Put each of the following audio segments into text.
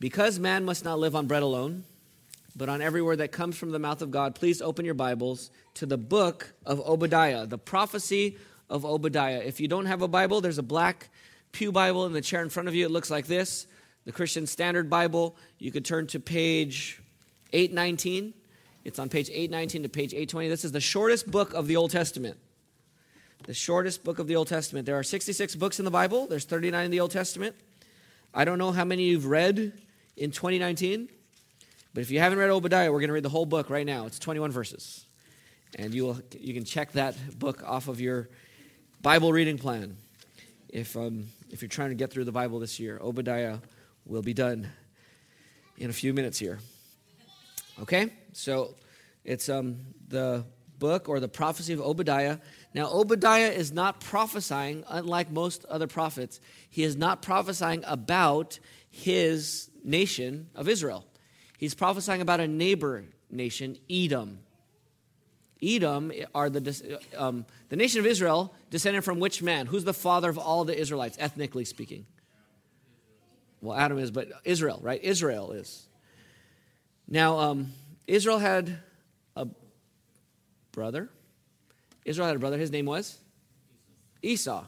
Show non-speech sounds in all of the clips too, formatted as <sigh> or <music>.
Because man must not live on bread alone, but on every word that comes from the mouth of God, please open your Bibles to the book of Obadiah, the prophecy of Obadiah. If you don't have a Bible, there's a black Pew Bible in the chair in front of you. It looks like this the Christian Standard Bible. You could turn to page 819. It's on page 819 to page 820. This is the shortest book of the Old Testament. The shortest book of the Old Testament. There are 66 books in the Bible, there's 39 in the Old Testament. I don't know how many you've read in 2019, but if you haven't read Obadiah, we're going to read the whole book right now. It's 21 verses. And you, will, you can check that book off of your Bible reading plan if, um, if you're trying to get through the Bible this year. Obadiah will be done in a few minutes here. Okay? So it's um, the book or the prophecy of Obadiah. Now, Obadiah is not prophesying, unlike most other prophets, he is not prophesying about his nation of Israel. He's prophesying about a neighbor nation, Edom. Edom are the, um, the nation of Israel descended from which man? Who's the father of all the Israelites, ethnically speaking? Well, Adam is, but Israel, right? Israel is. Now, um, Israel had a brother. Israel had a brother. His name was Esau.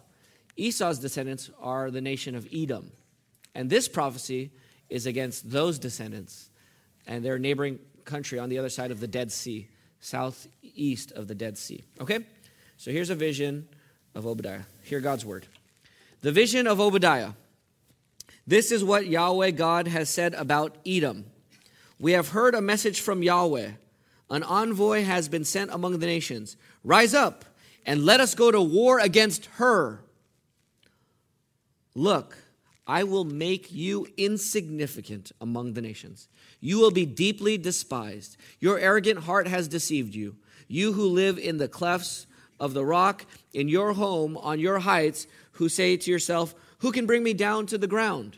Esau's descendants are the nation of Edom. And this prophecy is against those descendants and their neighboring country on the other side of the Dead Sea, southeast of the Dead Sea. Okay? So here's a vision of Obadiah. Hear God's word. The vision of Obadiah. This is what Yahweh God has said about Edom. We have heard a message from Yahweh. An envoy has been sent among the nations. Rise up and let us go to war against her. Look, I will make you insignificant among the nations. You will be deeply despised. Your arrogant heart has deceived you. You who live in the clefts of the rock, in your home, on your heights, who say to yourself, Who can bring me down to the ground?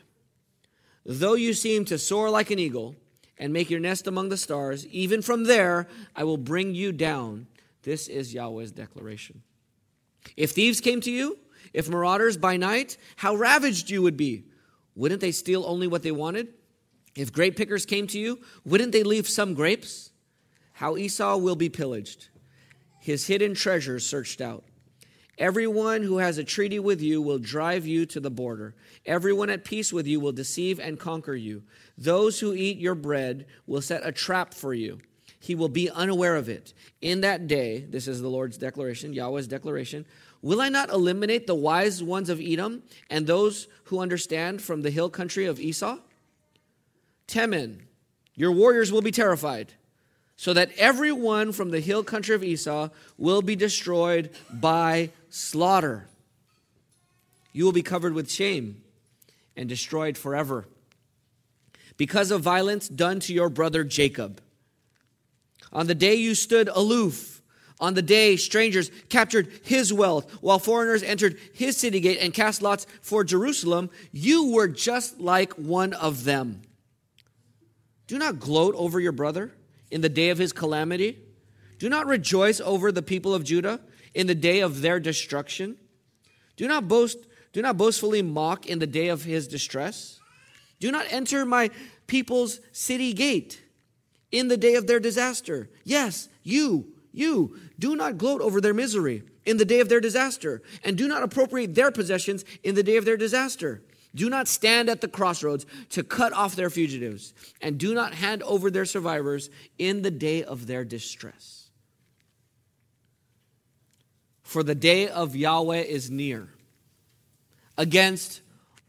Though you seem to soar like an eagle, and make your nest among the stars. Even from there, I will bring you down. This is Yahweh's declaration. If thieves came to you, if marauders by night, how ravaged you would be. Wouldn't they steal only what they wanted? If grape pickers came to you, wouldn't they leave some grapes? How Esau will be pillaged, his hidden treasures searched out. Everyone who has a treaty with you will drive you to the border. Everyone at peace with you will deceive and conquer you. Those who eat your bread will set a trap for you. He will be unaware of it. In that day, this is the Lord's declaration, Yahweh's declaration, will I not eliminate the wise ones of Edom and those who understand from the hill country of Esau? Teman, your warriors will be terrified so that everyone from the hill country of Esau will be destroyed by slaughter. You will be covered with shame and destroyed forever because of violence done to your brother Jacob. On the day you stood aloof, on the day strangers captured his wealth, while foreigners entered his city gate and cast lots for Jerusalem, you were just like one of them. Do not gloat over your brother in the day of his calamity? Do not rejoice over the people of Judah in the day of their destruction? Do not boast, do not boastfully mock in the day of his distress? Do not enter my people's city gate in the day of their disaster. Yes, you, you, do not gloat over their misery in the day of their disaster, and do not appropriate their possessions in the day of their disaster. Do not stand at the crossroads to cut off their fugitives, and do not hand over their survivors in the day of their distress. For the day of Yahweh is near against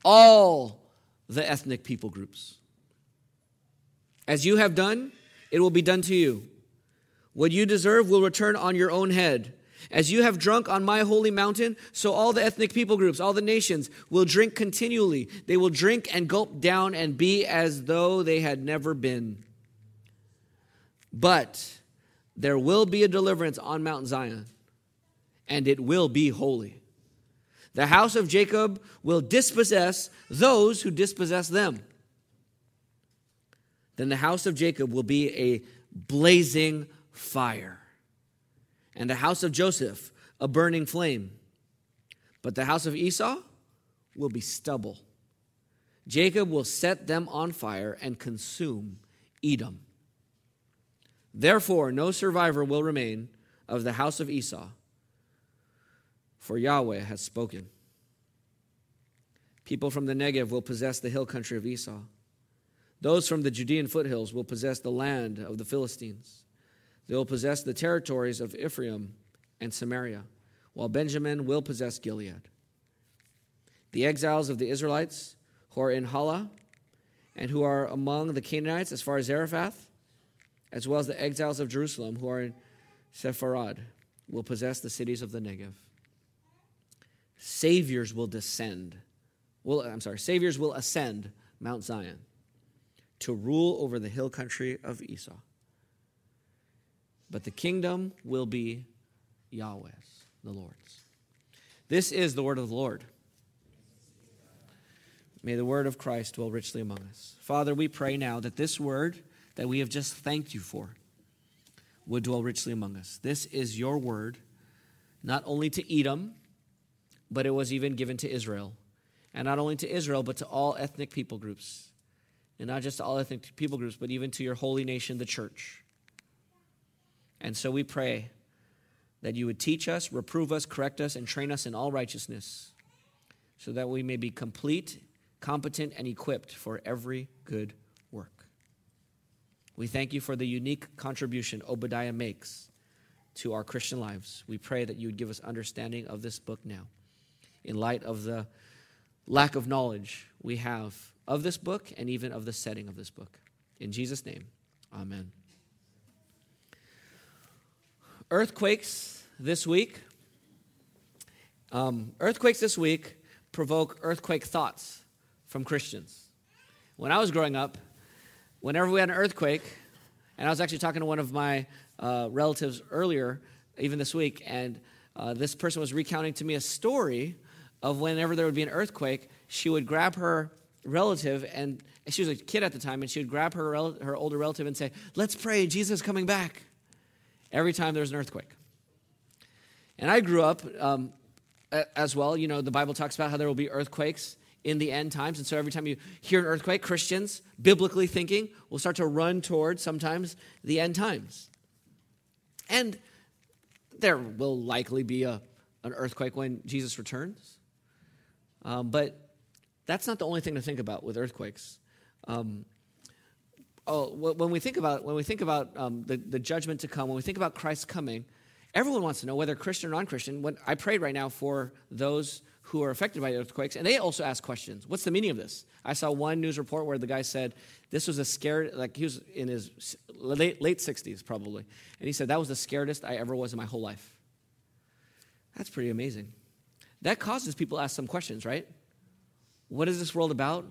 all the ethnic people groups. As you have done, it will be done to you. What you deserve will return on your own head. As you have drunk on my holy mountain, so all the ethnic people groups, all the nations, will drink continually. They will drink and gulp down and be as though they had never been. But there will be a deliverance on Mount Zion, and it will be holy. The house of Jacob will dispossess those who dispossess them. Then the house of Jacob will be a blazing fire and the house of Joseph a burning flame. But the house of Esau will be stubble. Jacob will set them on fire and consume Edom. Therefore, no survivor will remain of the house of Esau, for Yahweh has spoken. People from the Negev will possess the hill country of Esau. Those from the Judean foothills will possess the land of the Philistines. They will possess the territories of Ephraim and Samaria, while Benjamin will possess Gilead. The exiles of the Israelites who are in Halah and who are among the Canaanites as far as Zarephath, as well as the exiles of Jerusalem who are in Sepharad, will possess the cities of the Negev. Saviors will descend. Will, I'm sorry, saviors will ascend Mount Zion to rule over the hill country of Esau. But the kingdom will be Yahweh's, the Lord's. This is the word of the Lord. May the word of Christ dwell richly among us. Father, we pray now that this word that we have just thanked you for would dwell richly among us. This is your word, not only to Edom, but it was even given to Israel. And not only to Israel, but to all ethnic people groups. And not just to all ethnic people groups, but even to your holy nation, the church. And so we pray that you would teach us, reprove us, correct us, and train us in all righteousness, so that we may be complete, competent, and equipped for every good work. We thank you for the unique contribution Obadiah makes to our Christian lives. We pray that you would give us understanding of this book now, in light of the lack of knowledge we have of this book and even of the setting of this book. In Jesus' name, amen. Earthquakes this week. Um, earthquakes this week provoke earthquake thoughts from Christians. When I was growing up, whenever we had an earthquake, and I was actually talking to one of my uh, relatives earlier, even this week, and uh, this person was recounting to me a story of whenever there would be an earthquake, she would grab her relative, and she was a kid at the time, and she would grab her, her older relative and say, Let's pray, Jesus coming back every time there's an earthquake. And I grew up um, as well. You know, the Bible talks about how there will be earthquakes in the end times. And so every time you hear an earthquake, Christians, biblically thinking, will start to run toward sometimes the end times. And there will likely be a, an earthquake when Jesus returns. Um, but that's not the only thing to think about with earthquakes. Um, oh, when we think about when we think about um, the, the judgment to come, when we think about Christ's coming, everyone wants to know whether Christian or non-Christian. When I prayed right now for those who are affected by earthquakes, and they also ask questions. What's the meaning of this? I saw one news report where the guy said this was a scared, like he was in his late late 60s probably, and he said that was the scaredest I ever was in my whole life. That's pretty amazing. That causes people to ask some questions, right? What is this world about?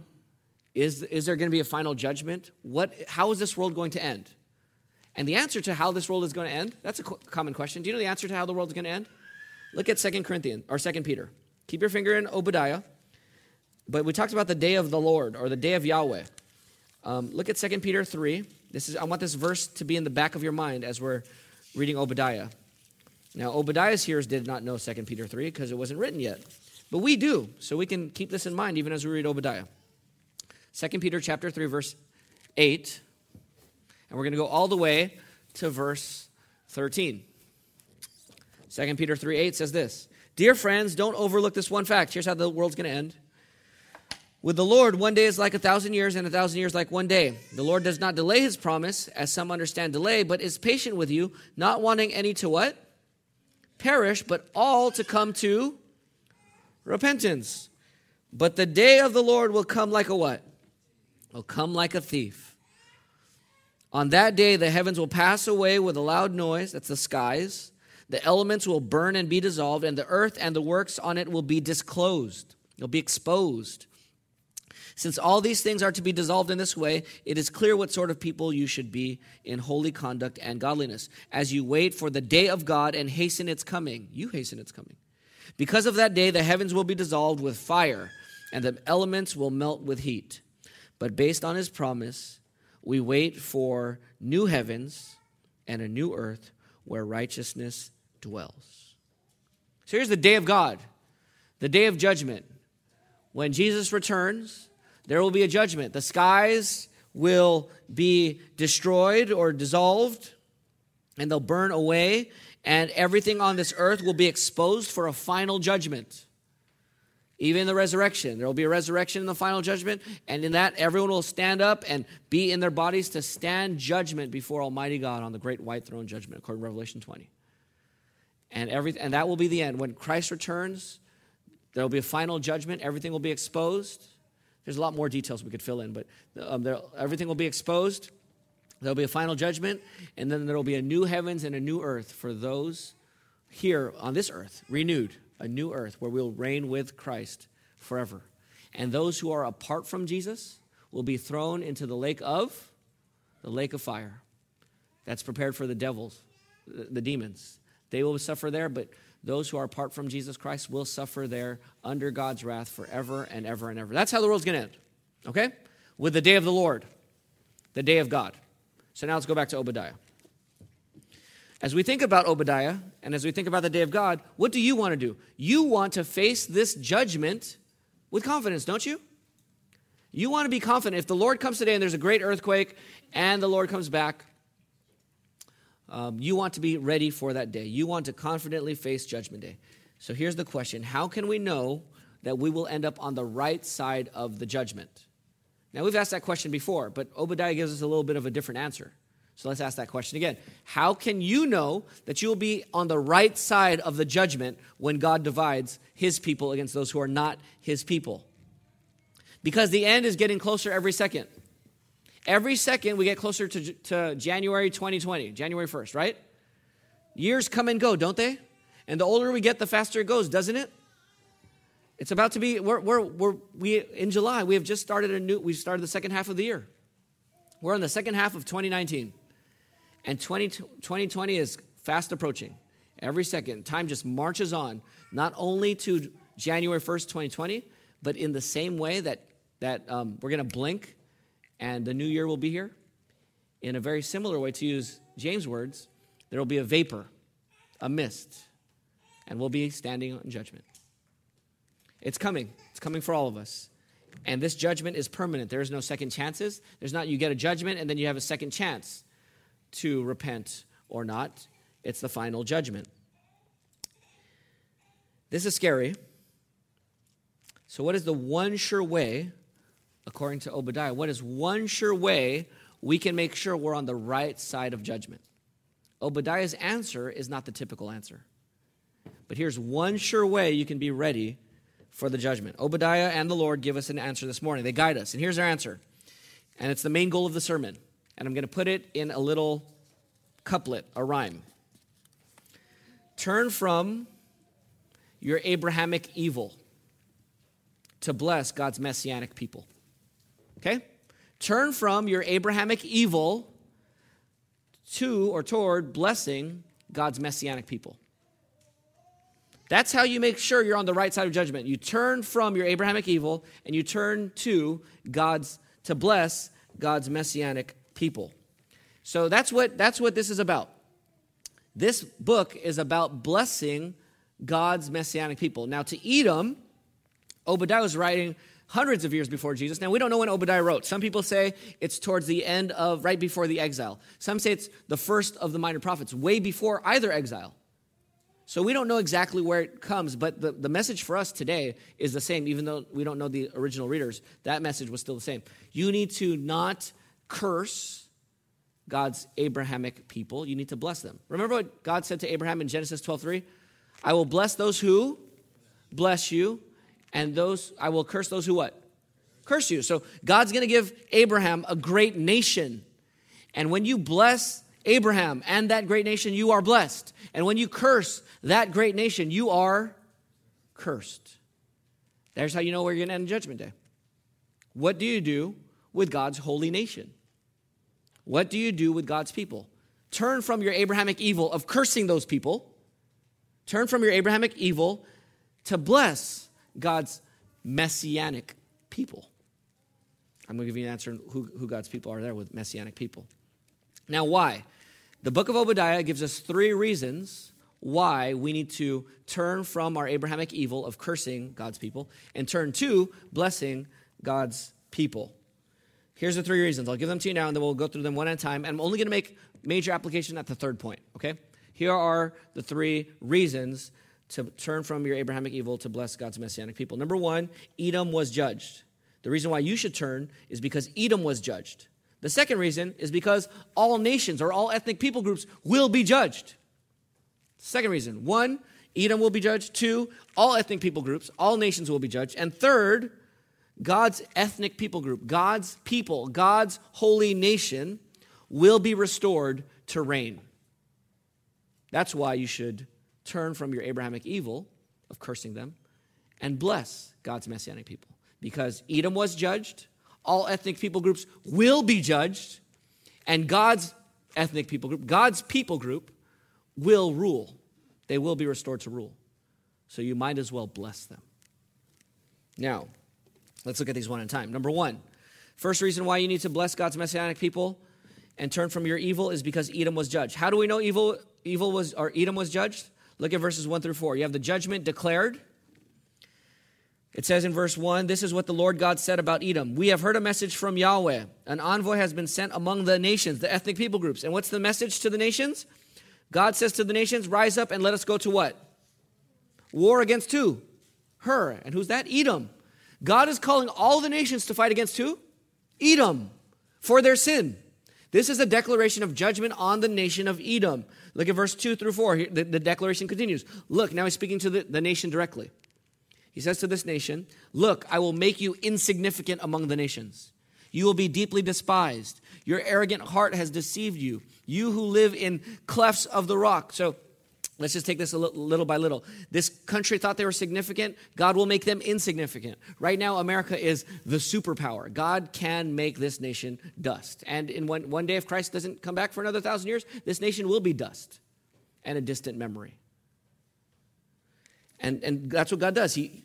Is, is there going to be a final judgment? What, how is this world going to end? And the answer to how this world is going to end, that's a common question. Do you know the answer to how the world is going to end? Look at Second Corinthians or Second Peter. Keep your finger in Obadiah. But we talked about the day of the Lord or the day of Yahweh. Um, look at Second Peter 3. This is, I want this verse to be in the back of your mind as we're reading Obadiah. Now, Obadiah's hearers did not know Second Peter 3 because it wasn't written yet. But we do, so we can keep this in mind even as we read Obadiah. 2 Peter chapter 3 verse 8 and we're going to go all the way to verse 13. 2 Peter 3 8 says this Dear friends, don't overlook this one fact. Here's how the world's going to end. With the Lord, one day is like a thousand years, and a thousand years like one day. The Lord does not delay his promise, as some understand delay, but is patient with you, not wanting any to what? Perish, but all to come to repentance. But the day of the Lord will come like a what? Will come like a thief. On that day, the heavens will pass away with a loud noise, that's the skies. The elements will burn and be dissolved, and the earth and the works on it will be disclosed. It'll be exposed. Since all these things are to be dissolved in this way, it is clear what sort of people you should be in holy conduct and godliness, as you wait for the day of God and hasten its coming. You hasten its coming. Because of that day, the heavens will be dissolved with fire, and the elements will melt with heat. But based on his promise, we wait for new heavens and a new earth where righteousness dwells. So here's the day of God, the day of judgment. When Jesus returns, there will be a judgment. The skies will be destroyed or dissolved, and they'll burn away, and everything on this earth will be exposed for a final judgment. Even the resurrection. There will be a resurrection in the final judgment, and in that, everyone will stand up and be in their bodies to stand judgment before Almighty God on the great white throne judgment, according to Revelation 20. And, every, and that will be the end. When Christ returns, there will be a final judgment, everything will be exposed. There's a lot more details we could fill in, but um, there, everything will be exposed. There'll be a final judgment, and then there will be a new heavens and a new earth for those here on this earth, renewed, a new earth where we'll reign with Christ forever. And those who are apart from Jesus will be thrown into the lake of the lake of fire. That's prepared for the devils, the demons. They will suffer there, but those who are apart from Jesus Christ will suffer there under God's wrath forever and ever and ever. That's how the world's going to end, okay? With the day of the Lord, the day of God. So now let's go back to Obadiah. As we think about Obadiah and as we think about the day of God, what do you want to do? You want to face this judgment with confidence, don't you? You want to be confident. If the Lord comes today and there's a great earthquake and the Lord comes back, um, you want to be ready for that day. You want to confidently face Judgment Day. So here's the question How can we know that we will end up on the right side of the judgment? Now, we've asked that question before, but Obadiah gives us a little bit of a different answer. So let's ask that question again. How can you know that you will be on the right side of the judgment when God divides his people against those who are not his people? Because the end is getting closer every second. Every second we get closer to, to January 2020, January 1st, right? Years come and go, don't they? And the older we get, the faster it goes, doesn't it? It's about to be, we're, we're, we're, we, in July, we have just started a new, we started the second half of the year. We're in the second half of 2019. And 20, 2020 is fast approaching. Every second, time just marches on, not only to January 1st, 2020, but in the same way that, that um, we're going to blink and the new year will be here. In a very similar way, to use James' words, there will be a vapor, a mist, and we'll be standing in judgment. It's coming. It's coming for all of us. And this judgment is permanent. There is no second chances. There's not you get a judgment and then you have a second chance to repent or not. It's the final judgment. This is scary. So, what is the one sure way according to Obadiah, what is one sure way we can make sure we're on the right side of judgment? Obadiah's answer is not the typical answer. But here's one sure way you can be ready for the judgment. Obadiah and the Lord give us an answer this morning. They guide us. And here's our answer. And it's the main goal of the sermon. And I'm going to put it in a little couplet, a rhyme. Turn from your Abrahamic evil to bless God's messianic people. Okay? Turn from your Abrahamic evil to or toward blessing God's messianic people. That's how you make sure you're on the right side of judgment. You turn from your Abrahamic evil and you turn to God's to bless God's messianic people. So that's what that's what this is about. This book is about blessing God's messianic people. Now to Edom, Obadiah was writing hundreds of years before Jesus. Now, we don't know when Obadiah wrote. Some people say it's towards the end of, right before the exile. Some say it's the first of the minor prophets, way before either exile. So we don't know exactly where it comes, but the, the message for us today is the same, even though we don't know the original readers. That message was still the same. You need to not curse God's Abrahamic people. You need to bless them. Remember what God said to Abraham in Genesis 12:3? I will bless those who bless you, and those I will curse those who what? Curse you. So God's going to give Abraham a great nation. And when you bless Abraham and that great nation, you are blessed. And when you curse that great nation, you are cursed. There's how you know where you're going to end judgment day. What do you do with God's holy nation? What do you do with God's people? Turn from your Abrahamic evil of cursing those people. Turn from your Abrahamic evil to bless God's messianic people. I'm going to give you an answer who, who God's people are there with messianic people. Now, why? The book of Obadiah gives us three reasons why we need to turn from our Abrahamic evil of cursing God's people and turn to blessing God's people. Here's the three reasons. I'll give them to you now, and then we'll go through them one at a time. And I'm only going to make major application at the third point, okay? Here are the three reasons to turn from your Abrahamic evil to bless God's messianic people. Number one, Edom was judged. The reason why you should turn is because Edom was judged. The second reason is because all nations or all ethnic people groups will be judged. Second reason one, Edom will be judged. Two, all ethnic people groups, all nations will be judged. And third, God's ethnic people group, God's people, God's holy nation will be restored to reign. That's why you should turn from your Abrahamic evil of cursing them and bless God's messianic people. Because Edom was judged, all ethnic people groups will be judged, and God's ethnic people group, God's people group, will rule. They will be restored to rule. So you might as well bless them. Now, let's look at these one at a time. Number one, first reason why you need to bless God's messianic people and turn from your evil is because Edom was judged. How do we know evil, evil was or Edom was judged? Look at verses 1 through 4. You have the judgment declared. It says in verse 1 This is what the Lord God said about Edom. We have heard a message from Yahweh. An envoy has been sent among the nations, the ethnic people groups. And what's the message to the nations? God says to the nations, Rise up and let us go to what? War against who? Her. And who's that? Edom. God is calling all the nations to fight against who? Edom for their sin. This is a declaration of judgment on the nation of Edom. Look at verse 2 through 4. The, the declaration continues. Look, now he's speaking to the, the nation directly. He says to this nation, Look, I will make you insignificant among the nations. You will be deeply despised. Your arrogant heart has deceived you. You who live in clefts of the rock. So Let's just take this a little, by little. This country thought they were significant. God will make them insignificant. Right now, America is the superpower. God can make this nation dust. And in one, one day, if Christ doesn't come back for another thousand years, this nation will be dust and a distant memory. And, and that's what God does. He,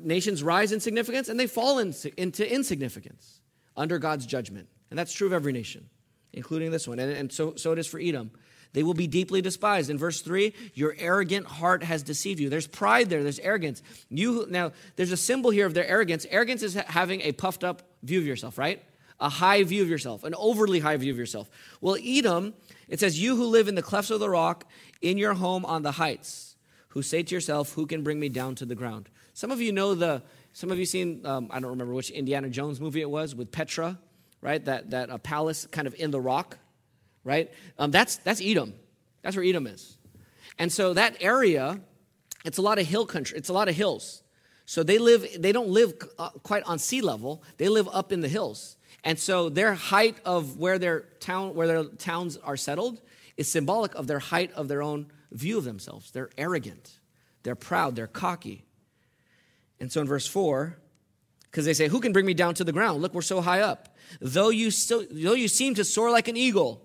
nations rise in significance and they fall in, into insignificance under God's judgment. And that's true of every nation, including this one. And, and so, so it is for Edom. They will be deeply despised. In verse 3, your arrogant heart has deceived you. There's pride there, there's arrogance. You now there's a symbol here of their arrogance. Arrogance is having a puffed up view of yourself, right? A high view of yourself, an overly high view of yourself. Well, Edom, it says, You who live in the clefts of the rock, in your home on the heights, who say to yourself, Who can bring me down to the ground? Some of you know the, some of you seen, um, I don't remember which Indiana Jones movie it was with Petra, right? That, that a palace kind of in the rock right? Um, that's, that's Edom. That's where Edom is. And so that area, it's a lot of hill country. It's a lot of hills. So they live, they don't live uh, quite on sea level. They live up in the hills. And so their height of where their town, where their towns are settled is symbolic of their height of their own view of themselves. They're arrogant. They're proud. They're cocky. And so in verse 4, because they say, Who can bring me down to the ground? Look, we're so high up. Though you, still, though you seem to soar like an eagle,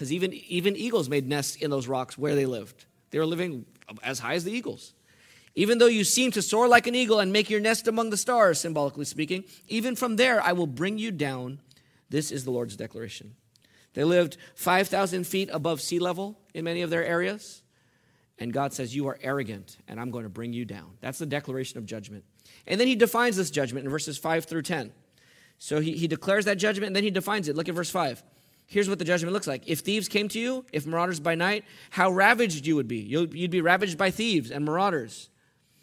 because even, even eagles made nests in those rocks where they lived. They were living as high as the eagles. Even though you seem to soar like an eagle and make your nest among the stars, symbolically speaking, even from there I will bring you down. This is the Lord's declaration. They lived 5,000 feet above sea level in many of their areas. And God says, You are arrogant, and I'm going to bring you down. That's the declaration of judgment. And then he defines this judgment in verses 5 through 10. So he, he declares that judgment, and then he defines it. Look at verse 5 here's what the judgment looks like. If thieves came to you, if marauders by night, how ravaged you would be. You'd be ravaged by thieves and marauders.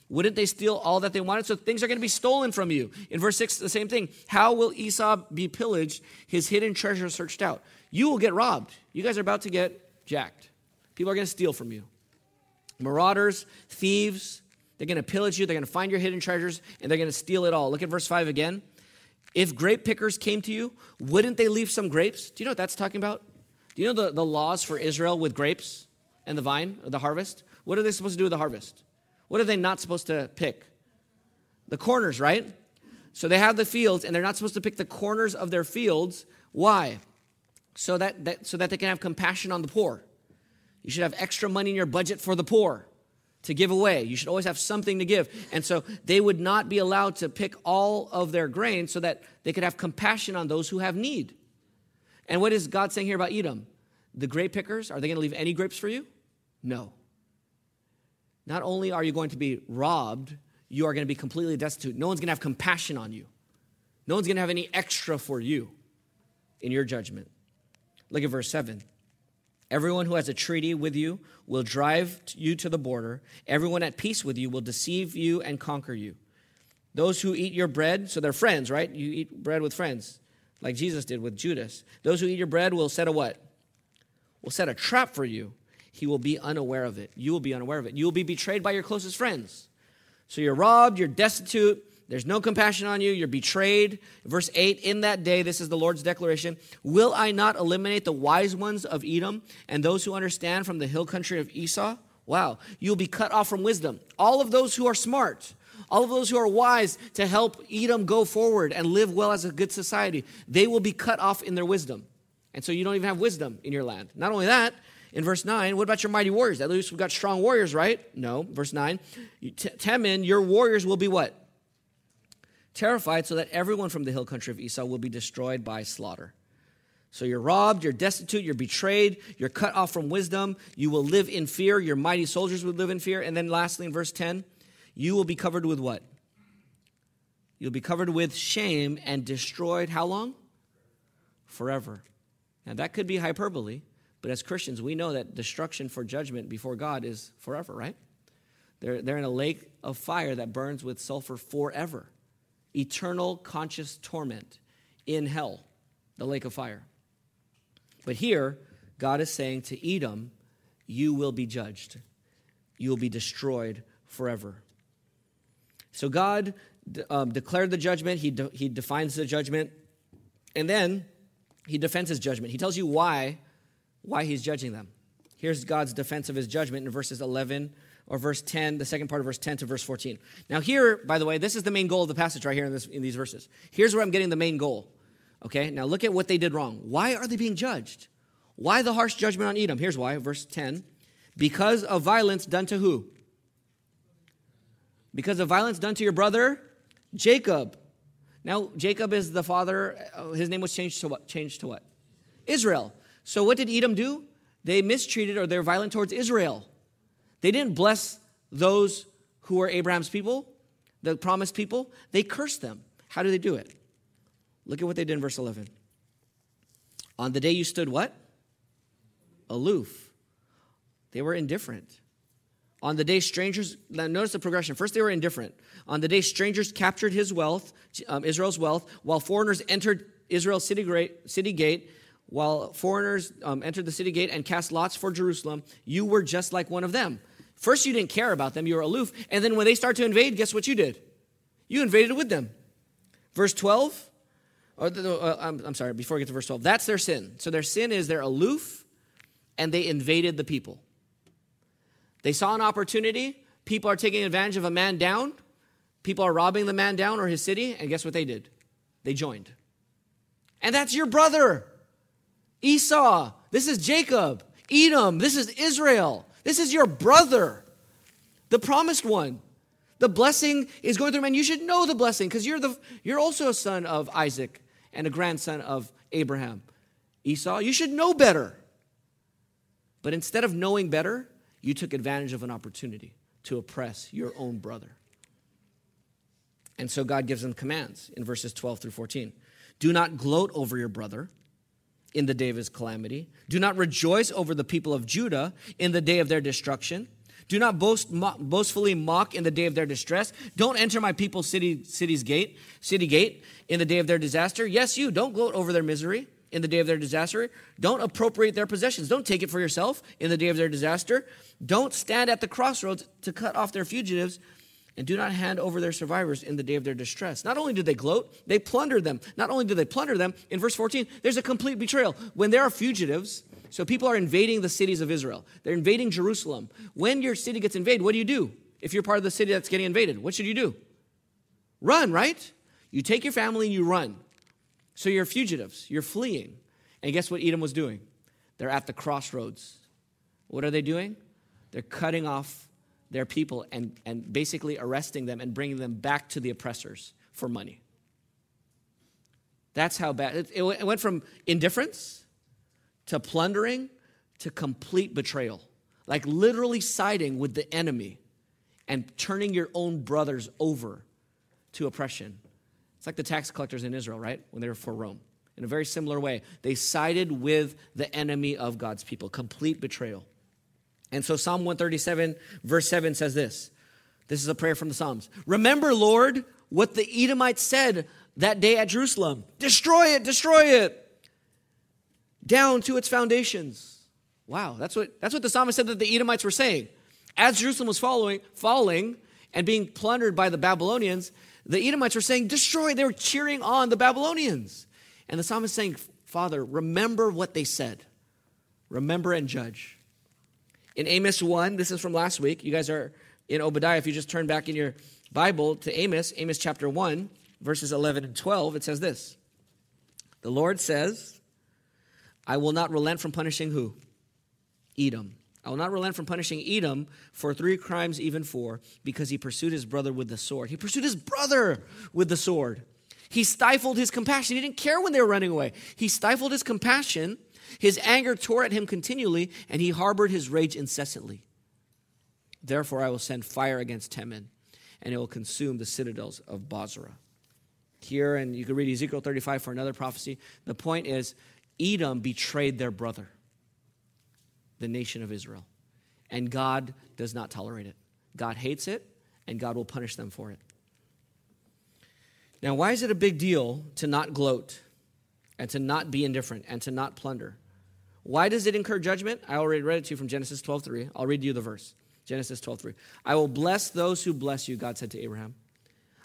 Wouldn't they steal all that they wanted? So things are going to be stolen from you. In verse 6, the same thing. How will Esau be pillaged, his hidden treasure searched out? You will get robbed. You guys are about to get jacked. People are going to steal from you. Marauders, thieves, they're going to pillage you. They're going to find your hidden treasures and they're going to steal it all. Look at verse 5 again. If grape pickers came to you, wouldn't they leave some grapes? Do you know what that's talking about? Do you know the, the laws for Israel with grapes and the vine, the harvest? What are they supposed to do with the harvest? What are they not supposed to pick? The corners, right? So they have the fields and they're not supposed to pick the corners of their fields. Why? So that, that, so that they can have compassion on the poor. You should have extra money in your budget for the poor to give away. You should always have something to give. And so they would not be allowed to pick all of their grain so that they could have compassion on those who have need. And what is God saying here about Edom? The grape pickers, are they going to leave any grapes for you? No. Not only are you going to be robbed, you are going to be completely destitute. No one's going to have compassion on you. No one's going to have any extra for you in your judgment. Look at verse 7. Everyone who has a treaty with you will drive you to the border. Everyone at peace with you will deceive you and conquer you. Those who eat your bread, so they're friends, right? You eat bread with friends, like Jesus did with Judas. Those who eat your bread will set a what? Will set a trap for you. He will be unaware of it. You will be unaware of it. You will be betrayed by your closest friends. So you're robbed, you're destitute, there's no compassion on you. You're betrayed. Verse 8 In that day, this is the Lord's declaration Will I not eliminate the wise ones of Edom and those who understand from the hill country of Esau? Wow. You'll be cut off from wisdom. All of those who are smart, all of those who are wise to help Edom go forward and live well as a good society, they will be cut off in their wisdom. And so you don't even have wisdom in your land. Not only that, in verse 9, what about your mighty warriors? At least we've got strong warriors, right? No. Verse 9, Teman, your warriors will be what? Terrified so that everyone from the hill country of Esau will be destroyed by slaughter. So you're robbed, you're destitute, you're betrayed, you're cut off from wisdom, you will live in fear, your mighty soldiers will live in fear. And then lastly, in verse 10, you will be covered with what? You'll be covered with shame and destroyed how long? Forever. Now that could be hyperbole, but as Christians, we know that destruction for judgment before God is forever, right? They're, they're in a lake of fire that burns with sulfur forever eternal conscious torment in hell, the lake of fire. But here, God is saying to Edom, You will be judged, you will be destroyed forever. So God um, declared the judgment, he, de- he defines the judgment, and then he defends his judgment. He tells you why, why he's judging them. Here's God's defense of his judgment in verses 11 or verse 10, the second part of verse 10 to verse 14. Now, here, by the way, this is the main goal of the passage right here in, this, in these verses. Here's where I'm getting the main goal. Okay, now look at what they did wrong. Why are they being judged? Why the harsh judgment on Edom? Here's why, verse 10. Because of violence done to who? Because of violence done to your brother Jacob. Now, Jacob is the father, uh, his name was changed to what? Changed to what? Israel. So, what did Edom do? They mistreated or they're violent towards Israel. They didn't bless those who were Abraham's people, the promised people. They cursed them. How do they do it? Look at what they did in verse 11. On the day you stood what? Aloof. They were indifferent. On the day strangers, notice the progression. First, they were indifferent. On the day strangers captured his wealth, um, Israel's wealth, while foreigners entered Israel's city, great, city gate, while foreigners um, entered the city gate and cast lots for Jerusalem, you were just like one of them. First, you didn't care about them, you were aloof. And then when they start to invade, guess what you did? You invaded with them. Verse 12, or uh, I'm, I'm sorry, before I get to verse 12, that's their sin. So their sin is they're aloof and they invaded the people. They saw an opportunity. People are taking advantage of a man down. People are robbing the man down or his city. And guess what they did? They joined. And that's your brother. Esau, this is Jacob. Edom, this is Israel. This is your brother, the promised one. The blessing is going through, and you should know the blessing because you're, the, you're also a son of Isaac and a grandson of Abraham. Esau, you should know better. But instead of knowing better, you took advantage of an opportunity to oppress your own brother. And so God gives them commands in verses 12 through 14. Do not gloat over your brother in the day of his calamity. Do not rejoice over the people of Judah in the day of their destruction. Do not boast, boastfully mock in the day of their distress. Don't enter my people's city, city's gate, city gate in the day of their disaster. Yes, you don't gloat over their misery in the day of their disaster. Don't appropriate their possessions. Don't take it for yourself in the day of their disaster. Don't stand at the crossroads to cut off their fugitives and do not hand over their survivors in the day of their distress. Not only do they gloat, they plunder them. Not only do they plunder them, in verse 14, there's a complete betrayal. When there are fugitives, so people are invading the cities of Israel, they're invading Jerusalem. When your city gets invaded, what do you do? If you're part of the city that's getting invaded, what should you do? Run, right? You take your family and you run. So you're fugitives, you're fleeing. And guess what Edom was doing? They're at the crossroads. What are they doing? They're cutting off their people and, and basically arresting them and bringing them back to the oppressors for money. That's how bad it, it went from indifference to plundering to complete betrayal. Like literally siding with the enemy and turning your own brothers over to oppression. It's like the tax collectors in Israel, right? When they were for Rome. In a very similar way, they sided with the enemy of God's people, complete betrayal. And so Psalm 137, verse 7 says this this is a prayer from the Psalms. Remember, Lord, what the Edomites said that day at Jerusalem destroy it, destroy it, down to its foundations. Wow, that's what, that's what the psalmist said that the Edomites were saying. As Jerusalem was following, falling and being plundered by the Babylonians, the Edomites were saying, destroy. They were cheering on the Babylonians. And the psalmist is saying, Father, remember what they said. Remember and judge. In Amos 1, this is from last week. You guys are in Obadiah, if you just turn back in your Bible to Amos, Amos chapter 1, verses 11 and 12, it says this The Lord says, I will not relent from punishing who? Edom. I will not relent from punishing Edom for three crimes, even four, because he pursued his brother with the sword. He pursued his brother with the sword. He stifled his compassion. He didn't care when they were running away. He stifled his compassion. His anger tore at him continually, and he harbored his rage incessantly. Therefore, I will send fire against Teman, and it will consume the citadels of Bozrah. Here, and you can read Ezekiel 35 for another prophecy. The point is, Edom betrayed their brother, the nation of Israel. And God does not tolerate it. God hates it, and God will punish them for it. Now, why is it a big deal to not gloat and to not be indifferent and to not plunder? Why does it incur judgment? I already read it to you from Genesis 12:3. I'll read you the verse. Genesis 12:3. I will bless those who bless you, God said to Abraham.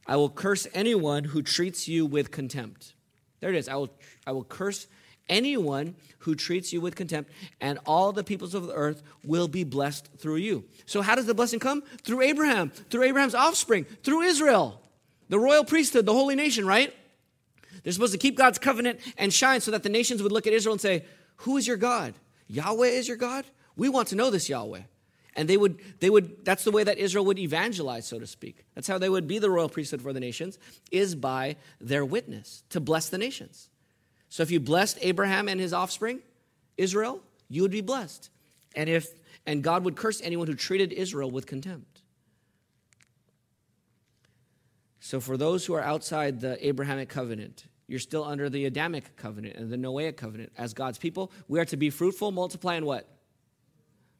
I will curse anyone who treats you with contempt. There it is. I will I will curse anyone who treats you with contempt, and all the peoples of the earth will be blessed through you. So, how does the blessing come? Through Abraham, through Abraham's offspring, through Israel, the royal priesthood, the holy nation, right? They're supposed to keep God's covenant and shine so that the nations would look at Israel and say, Who is your God? Yahweh is your God? We want to know this Yahweh. And they would, they would, that's the way that Israel would evangelize, so to speak. That's how they would be the royal priesthood for the nations, is by their witness, to bless the nations. So if you blessed Abraham and his offspring, Israel, you would be blessed. And if and God would curse anyone who treated Israel with contempt. So for those who are outside the Abrahamic covenant, you're still under the Adamic covenant and the Noahic covenant. As God's people, we are to be fruitful, multiply, and what?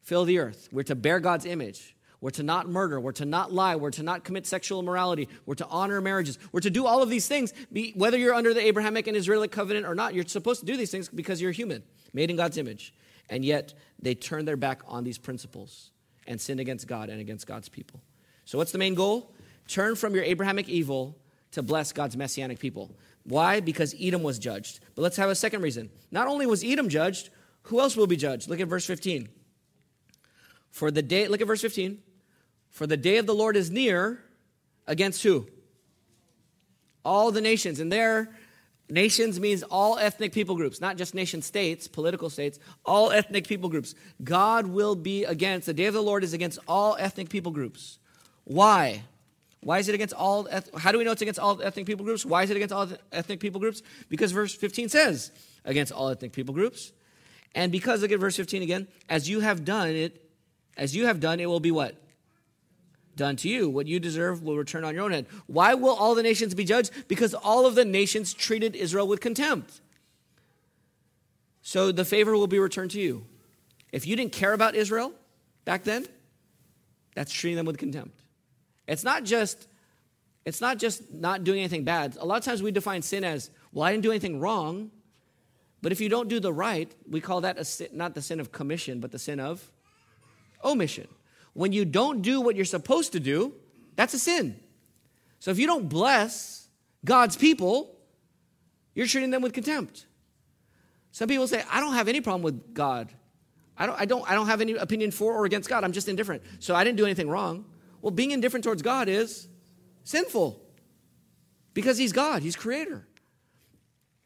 fill the earth. We're to bear God's image. We're to not murder. We're to not lie. We're to not commit sexual immorality. We're to honor marriages. We're to do all of these things. whether you're under the Abrahamic and Israelic covenant or not, you're supposed to do these things because you're human, made in God's image. And yet, they turn their back on these principles and sin against God and against God's people. So, what's the main goal? Turn from your Abrahamic evil to bless God's messianic people. Why? Because Edom was judged. But let's have a second reason. Not only was Edom judged, who else will be judged? Look at verse 15. For the day, look at verse 15. For the day of the Lord is near against who? All the nations. And there, nations means all ethnic people groups, not just nation states, political states, all ethnic people groups. God will be against, the day of the Lord is against all ethnic people groups. Why? Why is it against all? How do we know it's against all ethnic people groups? Why is it against all ethnic people groups? Because verse 15 says against all ethnic people groups. And because, look at verse 15 again, as you have done it as you have done, it will be what? Done to you. What you deserve will return on your own head. Why will all the nations be judged? Because all of the nations treated Israel with contempt. So the favor will be returned to you. If you didn't care about Israel back then, that's treating them with contempt. It's not just it's not just not doing anything bad. A lot of times we define sin as, well, I didn't do anything wrong. But if you don't do the right, we call that a sin, not the sin of commission, but the sin of omission. When you don't do what you're supposed to do, that's a sin. So if you don't bless God's people, you're treating them with contempt. Some people say, I don't have any problem with God. I don't, I, don't, I don't have any opinion for or against God. I'm just indifferent. So I didn't do anything wrong. Well, being indifferent towards God is sinful because He's God, He's creator.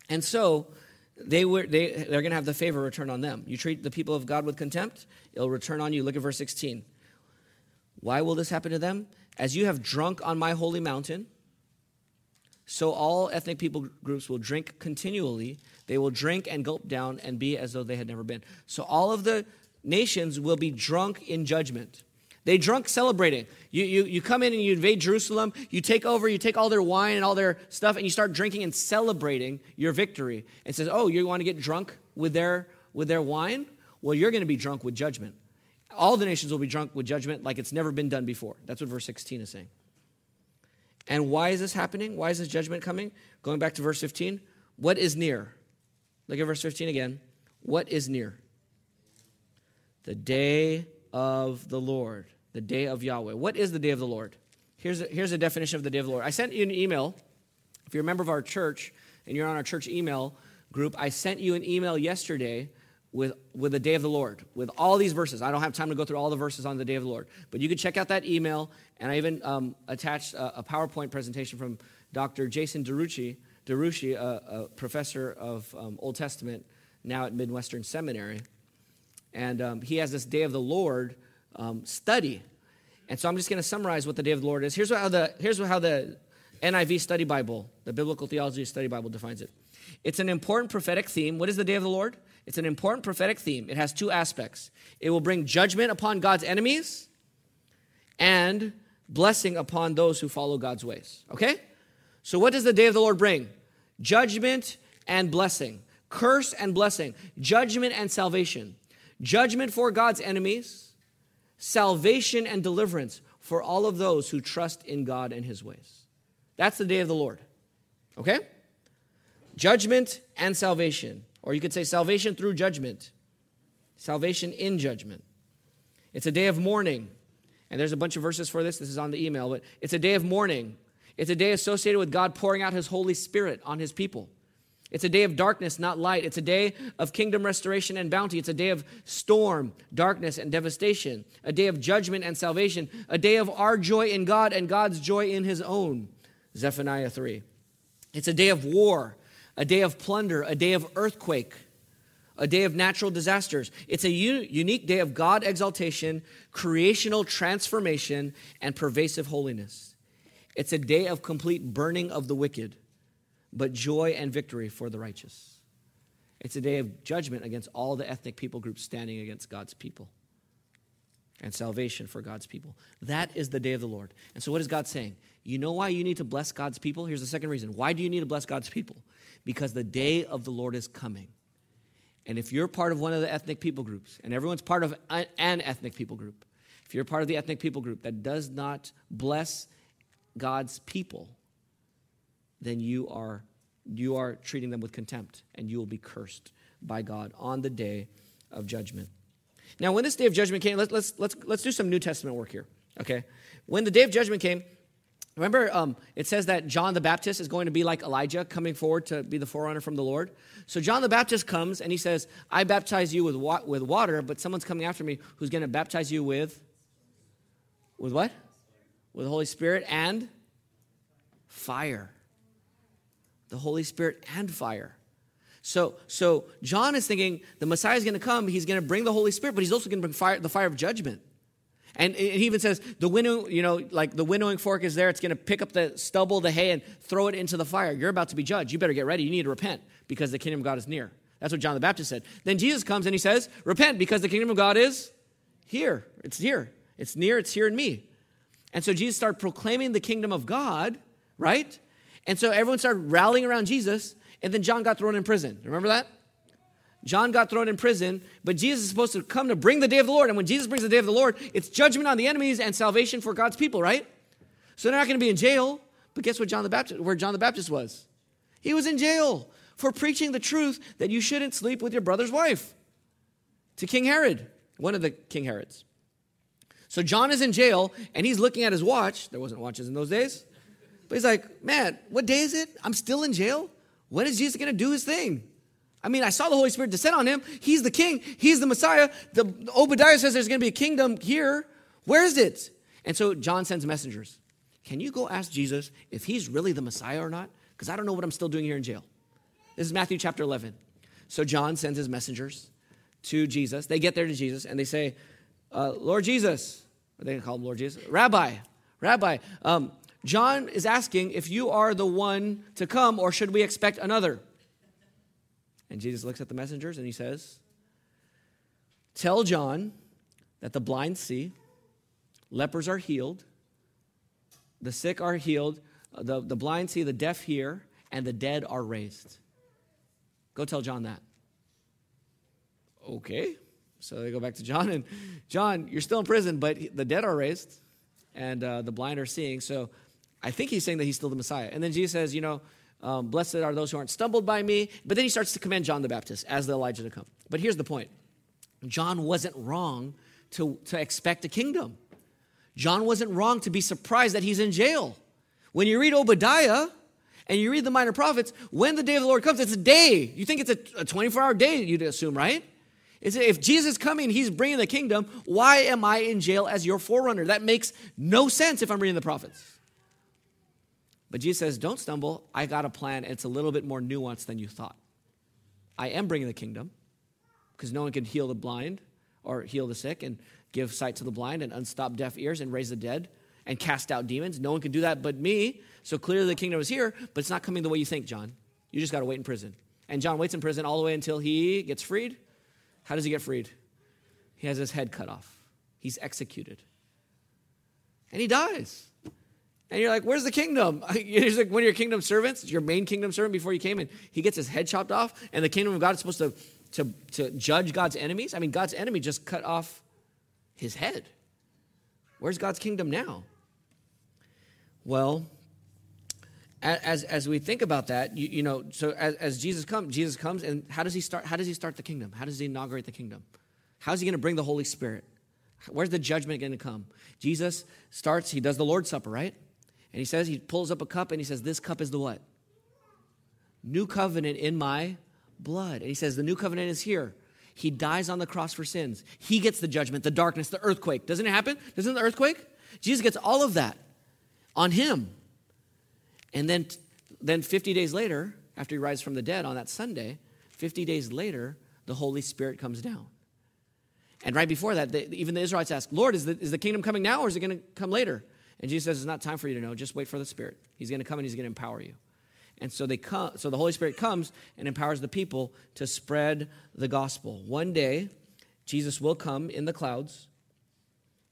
And so they were they, they're going to have the favor return on them. You treat the people of God with contempt, it'll return on you. Look at verse 16. Why will this happen to them? As you have drunk on my holy mountain, so all ethnic people groups will drink continually. They will drink and gulp down and be as though they had never been. So all of the nations will be drunk in judgment. They drunk celebrating. You, you, you come in and you invade Jerusalem, you take over, you take all their wine and all their stuff, and you start drinking and celebrating your victory. And says, Oh, you want to get drunk with their, with their wine? Well, you're going to be drunk with judgment. All the nations will be drunk with judgment like it's never been done before. That's what verse 16 is saying. And why is this happening? Why is this judgment coming? Going back to verse 15. What is near? Look at verse 15 again. What is near? The day of the Lord the day of Yahweh. What is the day of the Lord? Here's a, here's a definition of the day of the Lord. I sent you an email. If you're a member of our church and you're on our church email group, I sent you an email yesterday with, with the day of the Lord, with all these verses. I don't have time to go through all the verses on the day of the Lord, but you can check out that email. And I even um, attached a, a, PowerPoint presentation from Dr. Jason DeRouchie, DeRouchie a, a professor of um, Old Testament now at Midwestern Seminary. And um, he has this day of the Lord um, study. And so I'm just going to summarize what the day of the Lord is. Here's how the, here's how the NIV Study Bible, the Biblical Theology Study Bible, defines it. It's an important prophetic theme. What is the day of the Lord? It's an important prophetic theme. It has two aspects it will bring judgment upon God's enemies and blessing upon those who follow God's ways. Okay? So, what does the day of the Lord bring? Judgment and blessing, curse and blessing, judgment and salvation. Judgment for God's enemies salvation and deliverance for all of those who trust in God and his ways. That's the day of the Lord. Okay? Judgment and salvation. Or you could say salvation through judgment, salvation in judgment. It's a day of mourning. And there's a bunch of verses for this. This is on the email, but it's a day of mourning. It's a day associated with God pouring out his Holy Spirit on his people. It's a day of darkness, not light. It's a day of kingdom restoration and bounty. It's a day of storm, darkness, and devastation. A day of judgment and salvation. A day of our joy in God and God's joy in his own. Zephaniah 3. It's a day of war, a day of plunder, a day of earthquake, a day of natural disasters. It's a u- unique day of God exaltation, creational transformation, and pervasive holiness. It's a day of complete burning of the wicked but joy and victory for the righteous. It's a day of judgment against all the ethnic people groups standing against God's people and salvation for God's people. That is the day of the Lord. And so, what is God saying? You know why you need to bless God's people? Here's the second reason. Why do you need to bless God's people? Because the day of the Lord is coming. And if you're part of one of the ethnic people groups, and everyone's part of an ethnic people group, if you're part of the ethnic people group that does not bless God's people, then you are you are treating them with contempt and you will be cursed by God on the day of judgment. Now, when this day of judgment came, let's, let's, let's, let's do some New Testament work here, okay? When the day of judgment came, remember um, it says that John the Baptist is going to be like Elijah coming forward to be the forerunner from the Lord. So John the Baptist comes and he says, I baptize you with, wa- with water, but someone's coming after me who's going to baptize you with, with what? With the Holy Spirit and fire the Holy Spirit and fire. So, so John is thinking the Messiah is going to come. He's going to bring the Holy Spirit, but he's also going to bring fire, the fire of judgment. And he even says the winnow, you know, like the winnowing fork is there. It's going to pick up the stubble, the hay, and throw it into the fire. You're about to be judged. You better get ready. You need to repent because the kingdom of God is near. That's what John the Baptist said. Then Jesus comes and he says, Repent because the kingdom of God is here. It's here. It's near. It's here in me. And so Jesus started proclaiming the kingdom of God, right? And so everyone started rallying around Jesus, and then John got thrown in prison. Remember that? John got thrown in prison, but Jesus is supposed to come to bring the day of the Lord. And when Jesus brings the day of the Lord, it's judgment on the enemies and salvation for God's people, right? So they're not going to be in jail. But guess what John the Baptist where John the Baptist was? He was in jail for preaching the truth that you shouldn't sleep with your brother's wife to King Herod, one of the King Herods. So John is in jail and he's looking at his watch. There wasn't watches in those days. But he's like, man, what day is it? I'm still in jail. When is Jesus going to do his thing? I mean, I saw the Holy Spirit descend on him. He's the king. He's the Messiah. The Obadiah says there's going to be a kingdom here. Where is it? And so John sends messengers. Can you go ask Jesus if he's really the Messiah or not? Because I don't know what I'm still doing here in jail. This is Matthew chapter 11. So John sends his messengers to Jesus. They get there to Jesus and they say, uh, Lord Jesus, or they going to call him Lord Jesus, Rabbi, Rabbi, um, John is asking if you are the one to come or should we expect another? And Jesus looks at the messengers and he says, Tell John that the blind see, lepers are healed, the sick are healed, the, the blind see, the deaf hear, and the dead are raised. Go tell John that. Okay. So they go back to John, and John, you're still in prison, but the dead are raised, and uh, the blind are seeing. So I think he's saying that he's still the Messiah. And then Jesus says, you know, um, blessed are those who aren't stumbled by me. But then he starts to commend John the Baptist as the Elijah to come. But here's the point John wasn't wrong to, to expect a kingdom. John wasn't wrong to be surprised that he's in jail. When you read Obadiah and you read the minor prophets, when the day of the Lord comes, it's a day. You think it's a 24 hour day, you'd assume, right? It's, if Jesus is coming, he's bringing the kingdom, why am I in jail as your forerunner? That makes no sense if I'm reading the prophets. But Jesus says, Don't stumble. I got a plan. It's a little bit more nuanced than you thought. I am bringing the kingdom because no one can heal the blind or heal the sick and give sight to the blind and unstop deaf ears and raise the dead and cast out demons. No one can do that but me. So clearly the kingdom is here, but it's not coming the way you think, John. You just got to wait in prison. And John waits in prison all the way until he gets freed. How does he get freed? He has his head cut off, he's executed. And he dies. And you're like, where's the kingdom? <laughs> He's like one of your kingdom servants, your main kingdom servant before you came in. He gets his head chopped off, and the kingdom of God is supposed to, to, to judge God's enemies. I mean, God's enemy just cut off his head. Where's God's kingdom now? Well, as, as we think about that, you, you know, so as, as Jesus comes, Jesus comes, and how does he start? How does he start the kingdom? How does he inaugurate the kingdom? How is he going to bring the Holy Spirit? Where's the judgment going to come? Jesus starts, he does the Lord's Supper, right? And he says, he pulls up a cup and he says, This cup is the what? New covenant in my blood. And he says, The new covenant is here. He dies on the cross for sins. He gets the judgment, the darkness, the earthquake. Doesn't it happen? Doesn't the earthquake? Jesus gets all of that on him. And then, then 50 days later, after he rises from the dead on that Sunday, 50 days later, the Holy Spirit comes down. And right before that, even the Israelites ask, Lord, is the, is the kingdom coming now or is it going to come later? And Jesus says, It's not time for you to know. Just wait for the Spirit. He's going to come and He's going to empower you. And so they come, so the Holy Spirit comes and empowers the people to spread the gospel. One day, Jesus will come in the clouds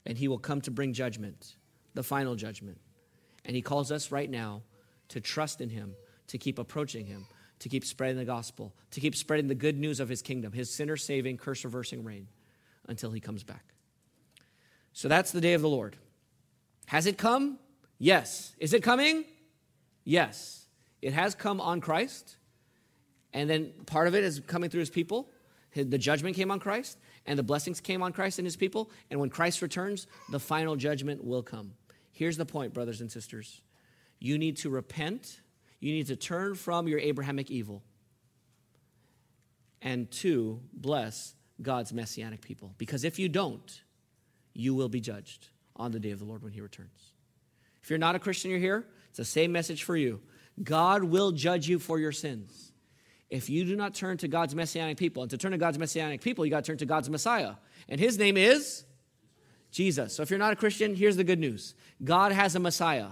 and he will come to bring judgment, the final judgment. And he calls us right now to trust in him, to keep approaching him, to keep spreading the gospel, to keep spreading the good news of his kingdom, his sinner saving, curse reversing reign until he comes back. So that's the day of the Lord. Has it come? Yes. Is it coming? Yes. It has come on Christ. And then part of it is coming through his people. The judgment came on Christ, and the blessings came on Christ and his people. And when Christ returns, the final judgment will come. Here's the point, brothers and sisters you need to repent, you need to turn from your Abrahamic evil, and to bless God's messianic people. Because if you don't, you will be judged on the day of the Lord when he returns. If you're not a Christian, you're here, it's the same message for you. God will judge you for your sins. If you do not turn to God's messianic people, and to turn to God's messianic people, you got to turn to God's Messiah. And his name is Jesus. So if you're not a Christian, here's the good news God has a Messiah,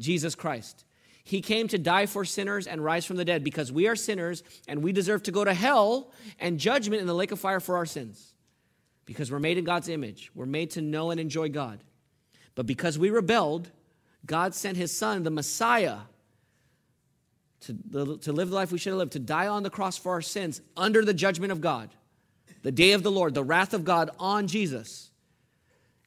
Jesus Christ. He came to die for sinners and rise from the dead because we are sinners and we deserve to go to hell and judgment in the lake of fire for our sins. Because we're made in God's image, we're made to know and enjoy God. But because we rebelled, God sent his son, the Messiah, to, to live the life we should have lived, to die on the cross for our sins under the judgment of God, the day of the Lord, the wrath of God on Jesus.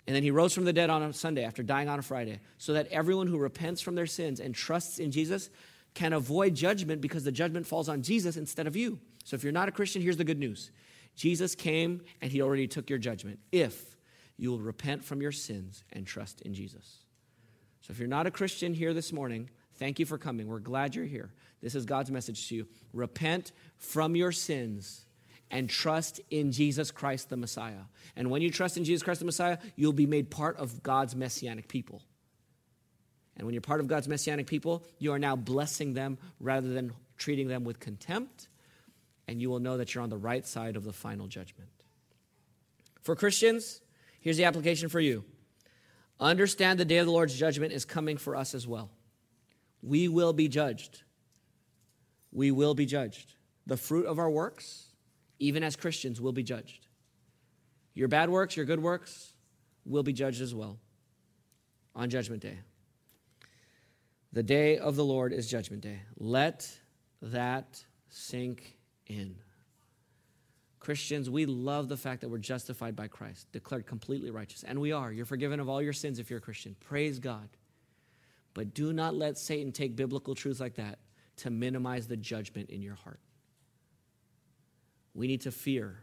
And then he rose from the dead on a Sunday after dying on a Friday, so that everyone who repents from their sins and trusts in Jesus can avoid judgment because the judgment falls on Jesus instead of you. So if you're not a Christian, here's the good news Jesus came and he already took your judgment. If you will repent from your sins and trust in Jesus. So if you're not a Christian here this morning, thank you for coming. We're glad you're here. This is God's message to you. Repent from your sins and trust in Jesus Christ the Messiah. And when you trust in Jesus Christ the Messiah, you'll be made part of God's messianic people. And when you're part of God's messianic people, you are now blessing them rather than treating them with contempt. And you will know that you're on the right side of the final judgment. For Christians, Here's the application for you understand the day of the Lord's judgment is coming for us as well. We will be judged. We will be judged. The fruit of our works, even as Christians, will be judged. Your bad works, your good works, will be judged as well. on Judgment Day. The day of the Lord is Judgment Day. Let that sink in. Christians, we love the fact that we're justified by Christ, declared completely righteous. And we are. You're forgiven of all your sins if you're a Christian. Praise God. But do not let Satan take biblical truths like that to minimize the judgment in your heart. We need to fear.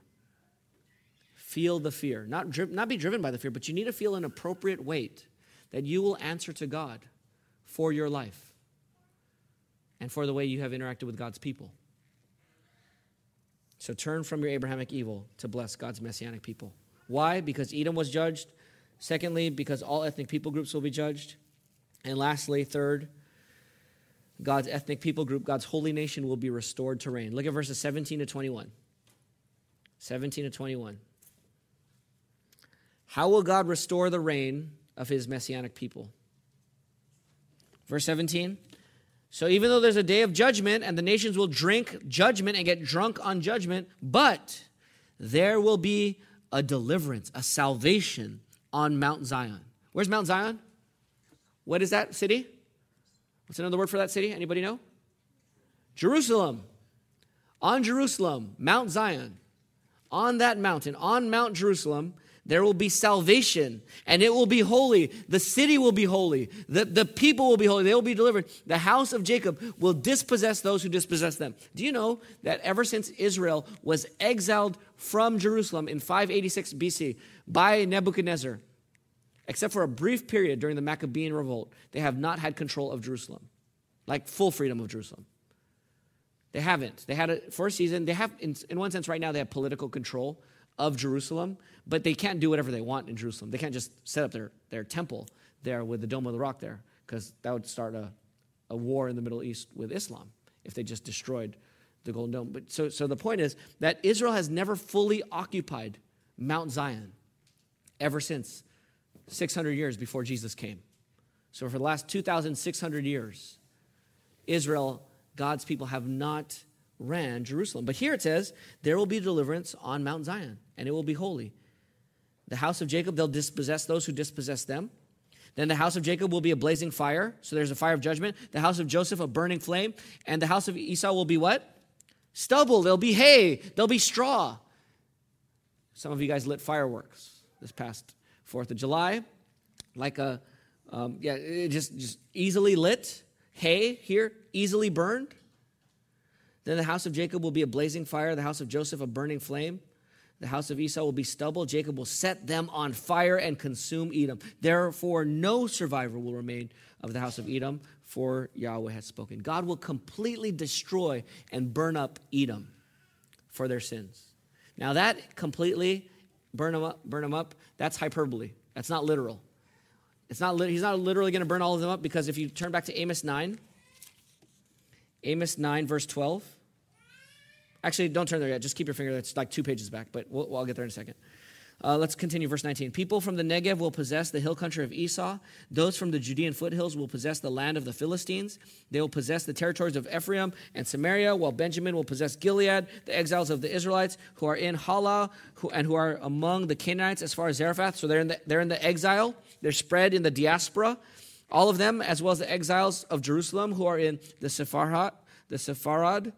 Feel the fear. Not, dri- not be driven by the fear, but you need to feel an appropriate weight that you will answer to God for your life and for the way you have interacted with God's people. So turn from your Abrahamic evil to bless God's messianic people. Why? Because Edom was judged. Secondly, because all ethnic people groups will be judged. And lastly, third, God's ethnic people group, God's holy nation will be restored to reign. Look at verses 17 to 21. 17 to 21. How will God restore the reign of his messianic people? Verse 17. So even though there's a day of judgment and the nations will drink judgment and get drunk on judgment, but there will be a deliverance, a salvation on Mount Zion. Where's Mount Zion? What is that city? What's another word for that city? Anybody know? Jerusalem. On Jerusalem, Mount Zion, on that mountain, on Mount Jerusalem, there will be salvation and it will be holy. The city will be holy. The, the people will be holy. They will be delivered. The house of Jacob will dispossess those who dispossess them. Do you know that ever since Israel was exiled from Jerusalem in 586 BC by Nebuchadnezzar, except for a brief period during the Maccabean revolt, they have not had control of Jerusalem, like full freedom of Jerusalem. They haven't. They had it for a season. They have, in, in one sense, right now, they have political control of Jerusalem, but they can't do whatever they want in Jerusalem. They can't just set up their, their temple there with the Dome of the Rock there, because that would start a, a war in the Middle East with Islam if they just destroyed the Golden Dome. But so, so the point is that Israel has never fully occupied Mount Zion ever since 600 years before Jesus came. So, for the last 2,600 years, Israel, God's people, have not ran Jerusalem. But here it says, there will be deliverance on Mount Zion, and it will be holy. The house of Jacob, they'll dispossess those who dispossess them. Then the house of Jacob will be a blazing fire. So there's a fire of judgment. The house of Joseph, a burning flame. And the house of Esau will be what? Stubble. There'll be hay. There'll be straw. Some of you guys lit fireworks this past Fourth of July, like a um, yeah, just just easily lit hay here, easily burned. Then the house of Jacob will be a blazing fire, the house of Joseph a burning flame. The house of Esau will be stubble. Jacob will set them on fire and consume Edom. Therefore, no survivor will remain of the house of Edom, for Yahweh has spoken. God will completely destroy and burn up Edom for their sins. Now, that completely burn them up, burn them up, that's hyperbole. That's not literal. It's not, he's not literally going to burn all of them up because if you turn back to Amos 9, Amos 9, verse 12. Actually, don't turn there yet. Just keep your finger. It's like two pages back, but we'll, I'll get there in a second. Uh, let's continue, verse 19. People from the Negev will possess the hill country of Esau. Those from the Judean foothills will possess the land of the Philistines. They will possess the territories of Ephraim and Samaria, while Benjamin will possess Gilead, the exiles of the Israelites who are in Halah who, and who are among the Canaanites as far as Zarephath. So they're in, the, they're in the exile, they're spread in the diaspora. All of them, as well as the exiles of Jerusalem who are in the Sepharad, the Sepharad,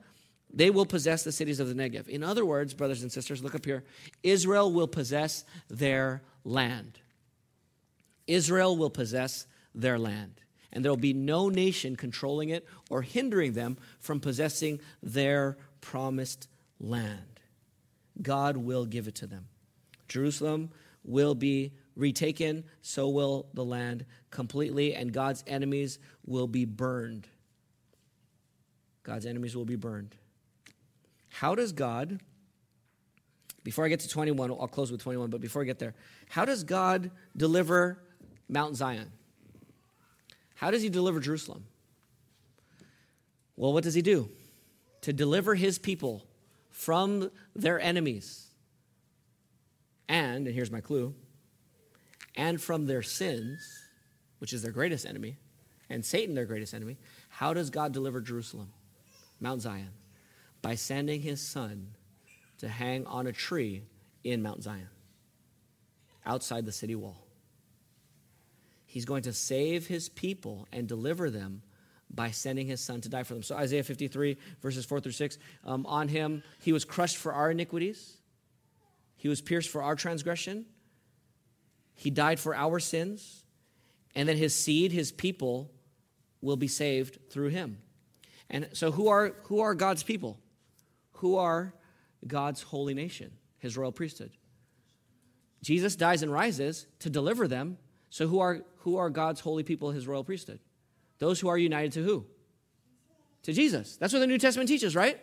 they will possess the cities of the Negev. In other words, brothers and sisters, look up here. Israel will possess their land. Israel will possess their land. And there will be no nation controlling it or hindering them from possessing their promised land. God will give it to them. Jerusalem will be retaken, so will the land completely, and God's enemies will be burned. God's enemies will be burned. How does God, before I get to 21, I'll close with 21, but before I get there, how does God deliver Mount Zion? How does he deliver Jerusalem? Well, what does he do? To deliver his people from their enemies. And, and here's my clue, and from their sins, which is their greatest enemy, and Satan, their greatest enemy. How does God deliver Jerusalem? Mount Zion by sending his son to hang on a tree in Mount Zion, outside the city wall. He's going to save his people and deliver them by sending his son to die for them. So, Isaiah 53, verses 4 through 6 um, on him, he was crushed for our iniquities, he was pierced for our transgression, he died for our sins, and then his seed, his people, will be saved through him. And so, who are, who are God's people? Who are God's holy nation, his royal priesthood? Jesus dies and rises to deliver them. So, who are, who are God's holy people, his royal priesthood? Those who are united to who? To Jesus. That's what the New Testament teaches, right?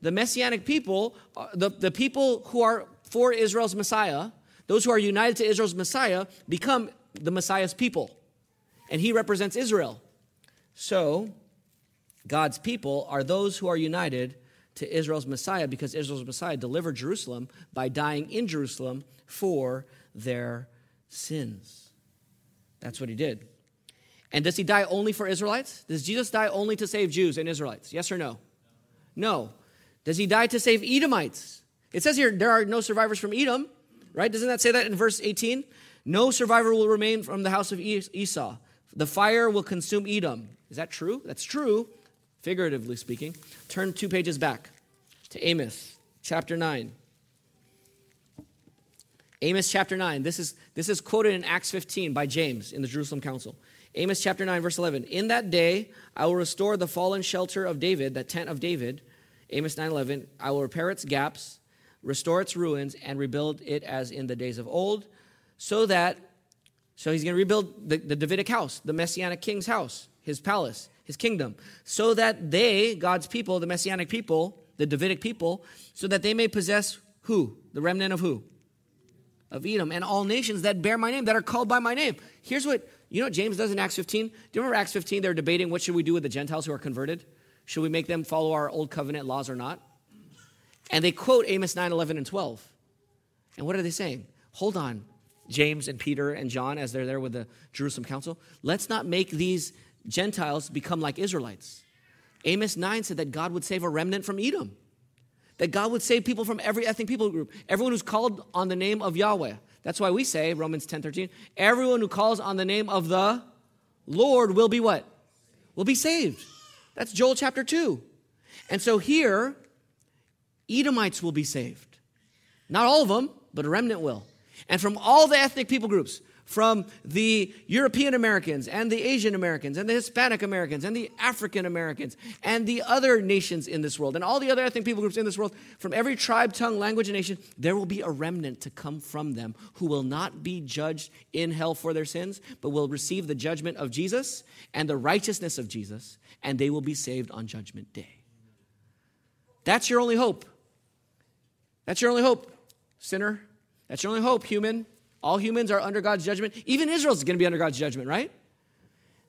The messianic people, uh, the, the people who are for Israel's Messiah, those who are united to Israel's Messiah, become the Messiah's people. And he represents Israel. So, God's people are those who are united to Israel's Messiah because Israel's Messiah delivered Jerusalem by dying in Jerusalem for their sins. That's what he did. And does he die only for Israelites? Does Jesus die only to save Jews and Israelites? Yes or no? No. Does he die to save Edomites? It says here there are no survivors from Edom, right? Doesn't that say that in verse 18? No survivor will remain from the house of Esau. The fire will consume Edom. Is that true? That's true, figuratively speaking. Turn two pages back to Amos chapter 9. Amos chapter 9. This is, this is quoted in Acts 15 by James in the Jerusalem Council. Amos chapter 9, verse 11. In that day I will restore the fallen shelter of David, the tent of David. Amos 9 11. I will repair its gaps, restore its ruins, and rebuild it as in the days of old, so that, so he's going to rebuild the, the Davidic house, the messianic king's house, his palace, his kingdom, so that they, God's people, the messianic people, the Davidic people, so that they may possess who? The remnant of who? Of Edom and all nations that bear my name, that are called by my name. Here's what you know what James does in Acts 15? Do you remember Acts 15? They're debating what should we do with the Gentiles who are converted? Should we make them follow our old covenant laws or not? And they quote Amos 9, 11, and 12. And what are they saying? Hold on, James and Peter and John, as they're there with the Jerusalem council. Let's not make these Gentiles become like Israelites. Amos 9 said that God would save a remnant from Edom, that God would save people from every ethnic people group, everyone who's called on the name of Yahweh. That's why we say, Romans 10 13, everyone who calls on the name of the Lord will be what? Will be saved. That's Joel chapter 2. And so here, Edomites will be saved. Not all of them, but a remnant will. And from all the ethnic people groups, from the European Americans and the Asian Americans and the Hispanic Americans and the African Americans and the other nations in this world and all the other ethnic people groups in this world, from every tribe, tongue, language, and nation, there will be a remnant to come from them who will not be judged in hell for their sins, but will receive the judgment of Jesus and the righteousness of Jesus, and they will be saved on Judgment Day. That's your only hope. That's your only hope, sinner. That's your only hope, human. All humans are under God's judgment. Even Israel's going to be under God's judgment, right?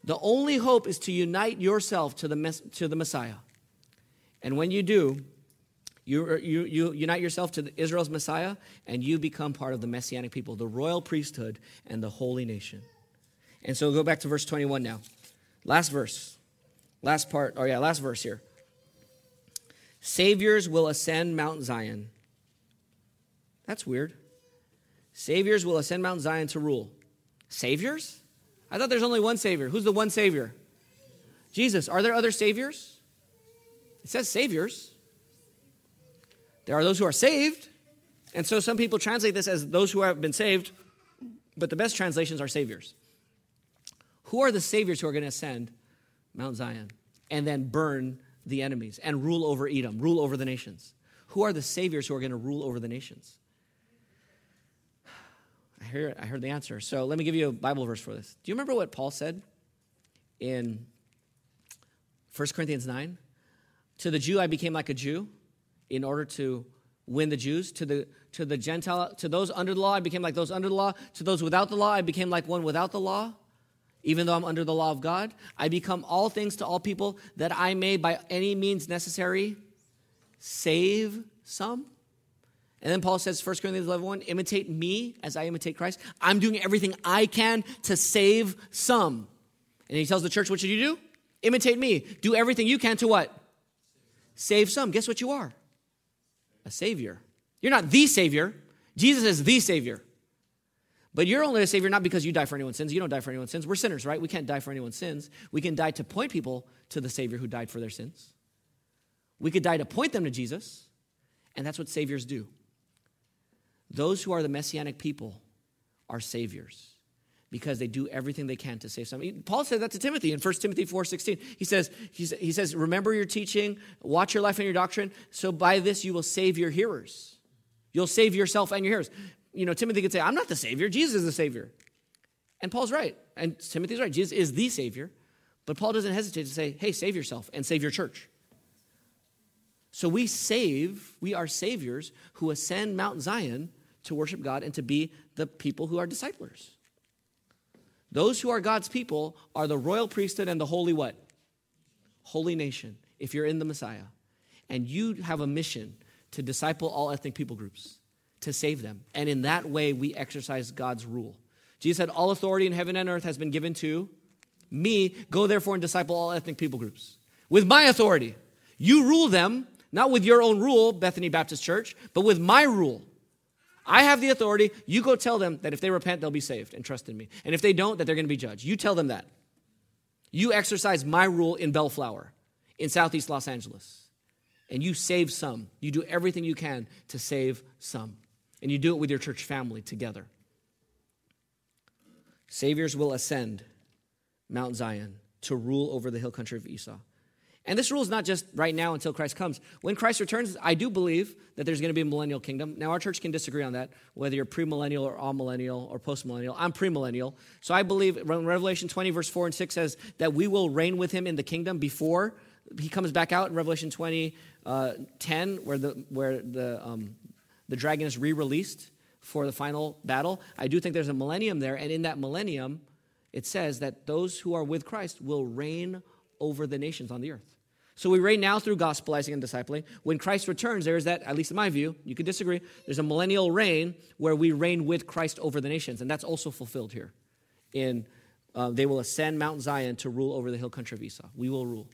The only hope is to unite yourself to the, to the Messiah. And when you do, you, er, you, you unite yourself to Israel's Messiah, and you become part of the Messianic people, the royal priesthood, and the holy nation. And so go back to verse 21 now. Last verse. Last part. Oh, yeah, last verse here. Saviors will ascend Mount Zion. That's weird. Saviors will ascend Mount Zion to rule. Saviors? I thought there's only one Savior. Who's the one Savior? Jesus. Are there other Saviors? It says Saviors. There are those who are saved. And so some people translate this as those who have been saved, but the best translations are Saviors. Who are the Saviors who are going to ascend Mount Zion and then burn the enemies and rule over Edom, rule over the nations? Who are the Saviors who are going to rule over the nations? I heard, I heard the answer. So let me give you a Bible verse for this. Do you remember what Paul said in 1 Corinthians 9? To the Jew, I became like a Jew in order to win the Jews. To the, to the Gentile, to those under the law, I became like those under the law. To those without the law, I became like one without the law. Even though I'm under the law of God, I become all things to all people that I may, by any means necessary, save some. And then Paul says, 1 Corinthians 11, 1, imitate me as I imitate Christ. I'm doing everything I can to save some. And he tells the church, what should you do? Imitate me. Do everything you can to what? Save some. Guess what you are? A savior. You're not the savior. Jesus is the savior. But you're only a Savior not because you die for anyone's sins. You don't die for anyone's sins. We're sinners, right? We can't die for anyone's sins. We can die to point people to the Savior who died for their sins. We could die to point them to Jesus, and that's what Saviors do. Those who are the Messianic people are Saviors because they do everything they can to save some. Paul said that to Timothy in 1 Timothy 4.16. He says, he says, remember your teaching, watch your life and your doctrine, so by this you will save your hearers. You'll save yourself and your hearers. You know, Timothy could say, I'm not the Savior, Jesus is the Savior. And Paul's right, and Timothy's right, Jesus is the Savior. But Paul doesn't hesitate to say, hey, save yourself and save your church. So we save, we are saviors who ascend Mount Zion to worship God and to be the people who are disciples. Those who are God's people are the royal priesthood and the holy what? Holy nation, if you're in the Messiah. And you have a mission to disciple all ethnic people groups, to save them. And in that way, we exercise God's rule. Jesus said, All authority in heaven and earth has been given to me. Go therefore and disciple all ethnic people groups. With my authority. You rule them, not with your own rule, Bethany Baptist Church, but with my rule. I have the authority. You go tell them that if they repent, they'll be saved and trust in me. And if they don't, that they're going to be judged. You tell them that. You exercise my rule in Bellflower, in Southeast Los Angeles. And you save some. You do everything you can to save some. And you do it with your church family together. Saviors will ascend Mount Zion to rule over the hill country of Esau. And this rule is not just right now until Christ comes. When Christ returns, I do believe that there's going to be a millennial kingdom. Now, our church can disagree on that, whether you're premillennial or amillennial or postmillennial. I'm premillennial. So I believe Revelation 20, verse 4 and 6 says that we will reign with him in the kingdom before he comes back out in Revelation 20, uh, 10, where the, where the, um, the dragon is re released for the final battle. I do think there's a millennium there. And in that millennium, it says that those who are with Christ will reign over the nations on the earth. So we reign now through gospelizing and discipling. When Christ returns, there is that, at least in my view, you could disagree, there's a millennial reign where we reign with Christ over the nations. And that's also fulfilled here. In uh, they will ascend Mount Zion to rule over the hill country of Esau. We will rule.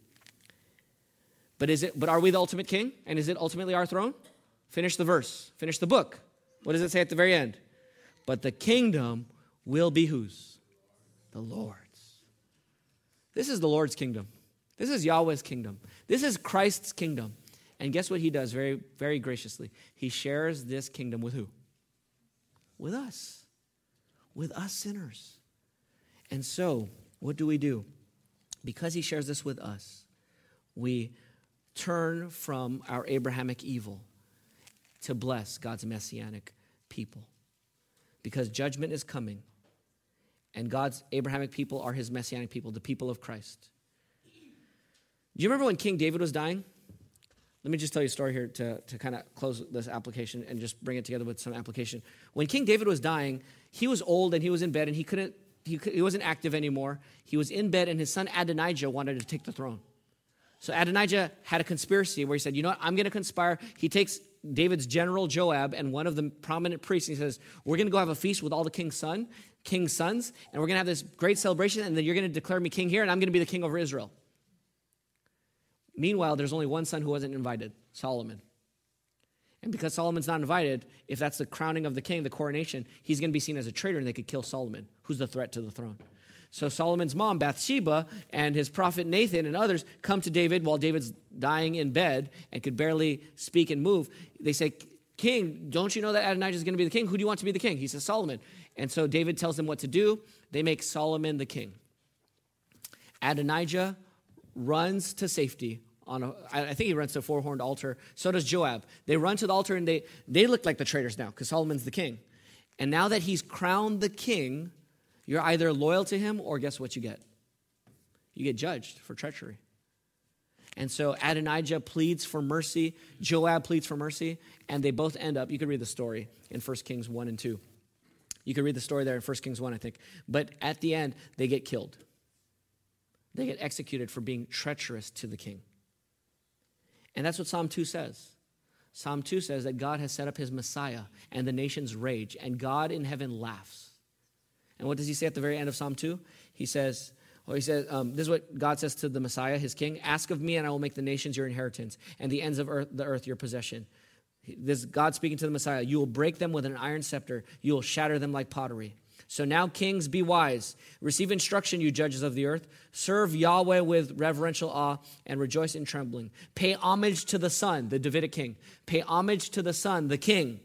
But is it but are we the ultimate king? And is it ultimately our throne? Finish the verse. Finish the book. What does it say at the very end? But the kingdom will be whose? The Lord's. This is the Lord's kingdom. This is Yahweh's kingdom. This is Christ's kingdom. And guess what he does very, very graciously? He shares this kingdom with who? With us. With us sinners. And so, what do we do? Because he shares this with us, we turn from our Abrahamic evil to bless God's messianic people. Because judgment is coming, and God's Abrahamic people are his messianic people, the people of Christ. Do you remember when King David was dying? Let me just tell you a story here to, to kind of close this application and just bring it together with some application. When King David was dying, he was old and he was in bed and he couldn't, he, he wasn't active anymore. He was in bed and his son Adonijah wanted to take the throne. So Adonijah had a conspiracy where he said, You know what? I'm going to conspire. He takes David's general Joab and one of the prominent priests. And he says, We're going to go have a feast with all the king's son, king's sons, and we're going to have this great celebration, and then you're going to declare me king here, and I'm going to be the king over Israel. Meanwhile, there's only one son who wasn't invited Solomon. And because Solomon's not invited, if that's the crowning of the king, the coronation, he's going to be seen as a traitor and they could kill Solomon, who's the threat to the throne. So Solomon's mom, Bathsheba, and his prophet Nathan and others come to David while David's dying in bed and could barely speak and move. They say, King, don't you know that Adonijah is going to be the king? Who do you want to be the king? He says, Solomon. And so David tells them what to do. They make Solomon the king. Adonijah runs to safety on a, I think he runs to a four-horned altar. So does Joab. They run to the altar and they, they look like the traitors now because Solomon's the king. And now that he's crowned the king, you're either loyal to him or guess what you get? You get judged for treachery. And so Adonijah pleads for mercy, Joab pleads for mercy, and they both end up, you could read the story in 1 Kings 1 and 2. You could read the story there in 1 Kings 1, I think. But at the end, they get killed. They get executed for being treacherous to the king. And that's what Psalm 2 says. Psalm 2 says that God has set up his Messiah and the nations rage, and God in heaven laughs. And what does he say at the very end of Psalm 2? He says, well, he says, um, this is what God says to the Messiah, his king Ask of me, and I will make the nations your inheritance, and the ends of earth, the earth your possession. This God speaking to the Messiah. You will break them with an iron scepter, you will shatter them like pottery. So now, kings, be wise. Receive instruction, you judges of the earth. Serve Yahweh with reverential awe and rejoice in trembling. Pay homage to the Son, the Davidic king. Pay homage to the Son, the king,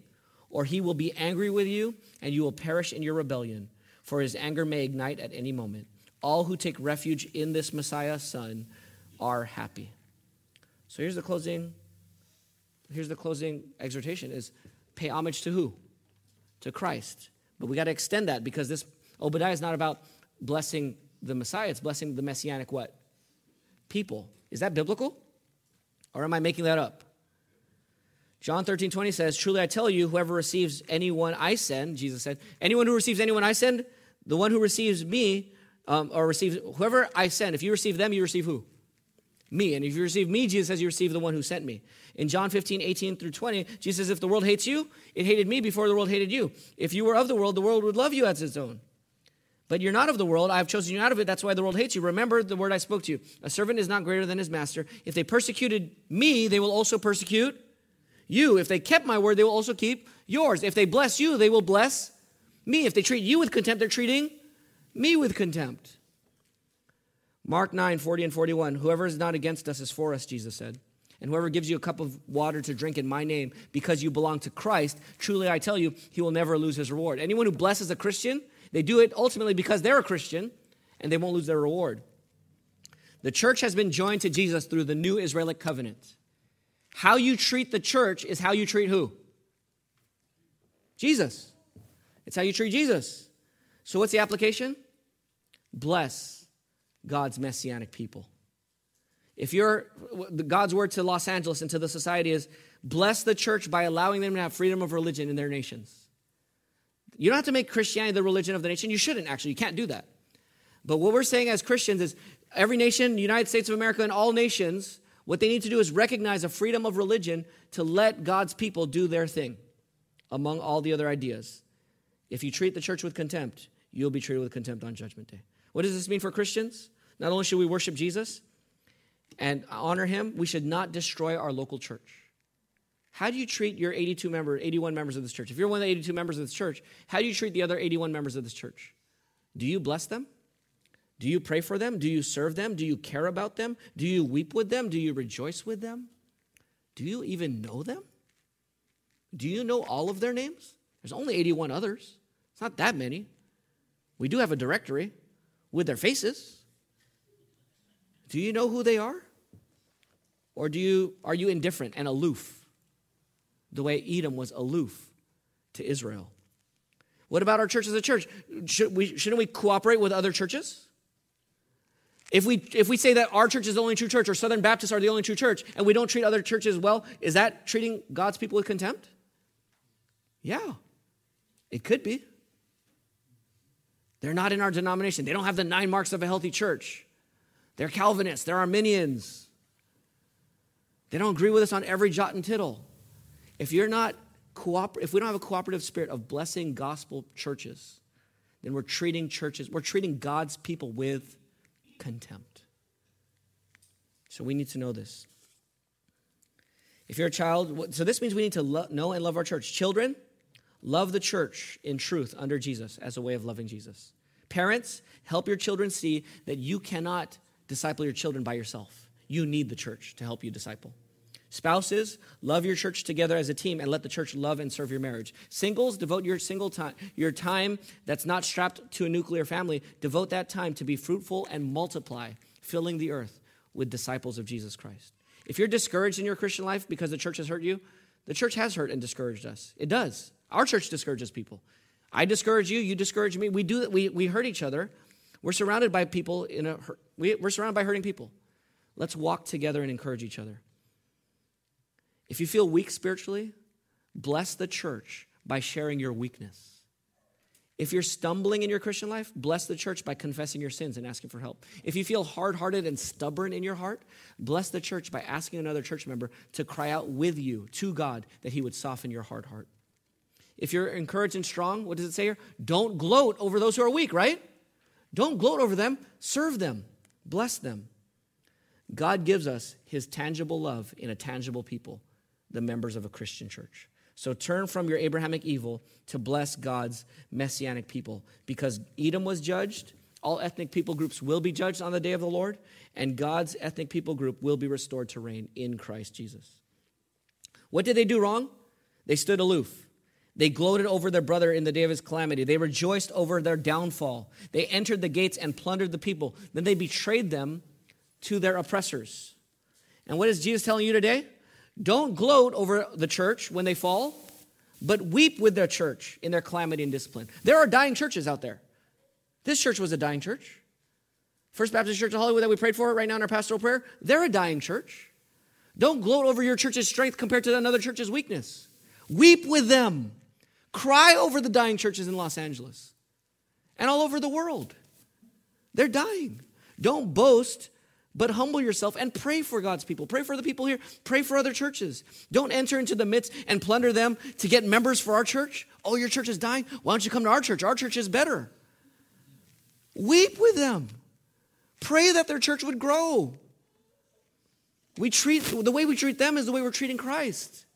or he will be angry with you and you will perish in your rebellion, for his anger may ignite at any moment. All who take refuge in this Messiah, Son, are happy. So here's the closing. Here's the closing exhortation: is pay homage to who? To Christ. But we got to extend that because this Obadiah is not about blessing the Messiah, it's blessing the messianic what? People. Is that biblical? Or am I making that up? John 13, 20 says, Truly I tell you, whoever receives anyone I send, Jesus said, anyone who receives anyone I send, the one who receives me, um, or receives whoever I send, if you receive them, you receive who? Me. And if you receive me, Jesus says, you receive the one who sent me. In John 15, 18 through 20, Jesus says, If the world hates you, it hated me before the world hated you. If you were of the world, the world would love you as its own. But you're not of the world. I have chosen you out of it. That's why the world hates you. Remember the word I spoke to you. A servant is not greater than his master. If they persecuted me, they will also persecute you. If they kept my word, they will also keep yours. If they bless you, they will bless me. If they treat you with contempt, they're treating me with contempt. Mark 9, 40 and 41. Whoever is not against us is for us, Jesus said. And whoever gives you a cup of water to drink in my name because you belong to Christ, truly I tell you, he will never lose his reward. Anyone who blesses a Christian, they do it ultimately because they're a Christian and they won't lose their reward. The church has been joined to Jesus through the new Israelic covenant. How you treat the church is how you treat who? Jesus. It's how you treat Jesus. So, what's the application? Bless God's messianic people. If you're, God's word to Los Angeles and to the society is bless the church by allowing them to have freedom of religion in their nations. You don't have to make Christianity the religion of the nation. You shouldn't, actually. You can't do that. But what we're saying as Christians is every nation, United States of America, and all nations, what they need to do is recognize a freedom of religion to let God's people do their thing among all the other ideas. If you treat the church with contempt, you'll be treated with contempt on Judgment Day. What does this mean for Christians? Not only should we worship Jesus, and honor him, we should not destroy our local church. How do you treat your 82 members, 81 members of this church? If you're one of the 82 members of this church, how do you treat the other 81 members of this church? Do you bless them? Do you pray for them? Do you serve them? Do you care about them? Do you weep with them? Do you rejoice with them? Do you even know them? Do you know all of their names? There's only 81 others. It's not that many. We do have a directory with their faces. Do you know who they are? Or do you, are you indifferent and aloof, the way Edom was aloof to Israel? What about our church as a church? Should we, shouldn't we cooperate with other churches? If we, if we say that our church is the only true church or Southern Baptists are the only true church and we don't treat other churches well, is that treating God's people with contempt? Yeah, it could be. They're not in our denomination. They don't have the nine marks of a healthy church. They're Calvinists, they're Arminians. They don't agree with us on every jot and tittle. If you're not cooper- if we don't have a cooperative spirit of blessing gospel churches, then we're treating churches, we're treating God's people with contempt. So we need to know this. If you're a child, so this means we need to lo- know and love our church. Children, love the church in truth under Jesus as a way of loving Jesus. Parents, help your children see that you cannot disciple your children by yourself. You need the church to help you disciple. Spouses, love your church together as a team and let the church love and serve your marriage. Singles, devote your single time, your time that's not strapped to a nuclear family, devote that time to be fruitful and multiply, filling the earth with disciples of Jesus Christ. If you're discouraged in your Christian life because the church has hurt you, the church has hurt and discouraged us. It does. Our church discourages people. I discourage you, you discourage me. We do we we hurt each other. We're surrounded by people in a we, we're surrounded by hurting people. Let's walk together and encourage each other. If you feel weak spiritually, bless the church by sharing your weakness. If you're stumbling in your Christian life, bless the church by confessing your sins and asking for help. If you feel hard hearted and stubborn in your heart, bless the church by asking another church member to cry out with you to God that He would soften your hard heart. If you're encouraged and strong, what does it say here? Don't gloat over those who are weak, right? Don't gloat over them, serve them, bless them. God gives us his tangible love in a tangible people, the members of a Christian church. So turn from your Abrahamic evil to bless God's messianic people. Because Edom was judged, all ethnic people groups will be judged on the day of the Lord, and God's ethnic people group will be restored to reign in Christ Jesus. What did they do wrong? They stood aloof. They gloated over their brother in the day of his calamity. They rejoiced over their downfall. They entered the gates and plundered the people. Then they betrayed them to their oppressors. And what is Jesus telling you today? Don't gloat over the church when they fall, but weep with their church in their calamity and discipline. There are dying churches out there. This church was a dying church. First Baptist Church of Hollywood that we prayed for right now in our pastoral prayer, they're a dying church. Don't gloat over your church's strength compared to another church's weakness. Weep with them. Cry over the dying churches in Los Angeles and all over the world. They're dying. Don't boast but humble yourself and pray for God's people. Pray for the people here. Pray for other churches. Don't enter into the midst and plunder them to get members for our church. Oh, your church is dying? Why don't you come to our church? Our church is better. Weep with them. Pray that their church would grow. We treat the way we treat them is the way we're treating Christ.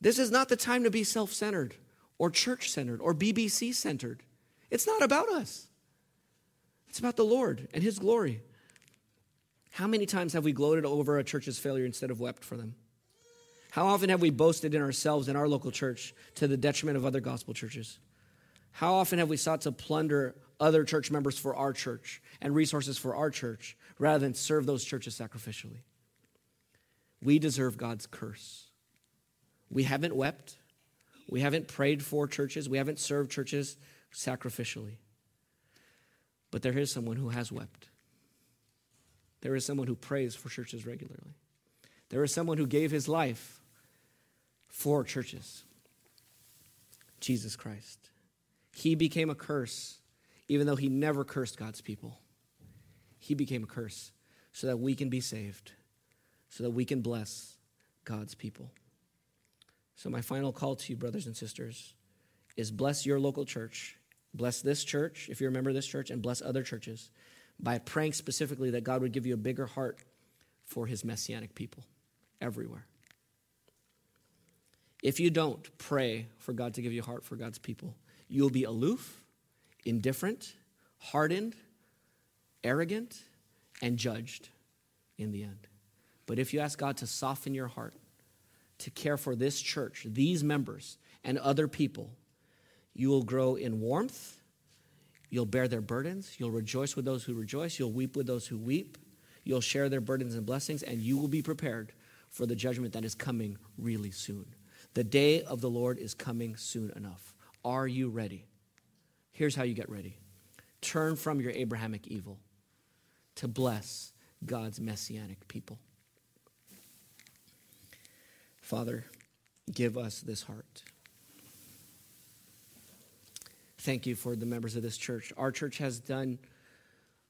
This is not the time to be self-centered or church-centered or BBC centered. It's not about us. It's about the Lord and his glory. How many times have we gloated over a church's failure instead of wept for them? How often have we boasted in ourselves and our local church to the detriment of other gospel churches? How often have we sought to plunder other church members for our church and resources for our church rather than serve those churches sacrificially? We deserve God's curse. We haven't wept. We haven't prayed for churches. We haven't served churches sacrificially. But there is someone who has wept. There is someone who prays for churches regularly. There is someone who gave his life for churches Jesus Christ. He became a curse, even though he never cursed God's people. He became a curse so that we can be saved, so that we can bless God's people. So, my final call to you, brothers and sisters, is bless your local church. Bless this church, if you're a member of this church, and bless other churches by praying specifically that God would give you a bigger heart for his messianic people everywhere. If you don't pray for God to give you a heart for God's people, you'll be aloof, indifferent, hardened, arrogant, and judged in the end. But if you ask God to soften your heart, to care for this church, these members, and other people, you will grow in warmth You'll bear their burdens. You'll rejoice with those who rejoice. You'll weep with those who weep. You'll share their burdens and blessings, and you will be prepared for the judgment that is coming really soon. The day of the Lord is coming soon enough. Are you ready? Here's how you get ready turn from your Abrahamic evil to bless God's messianic people. Father, give us this heart thank you for the members of this church. Our church has done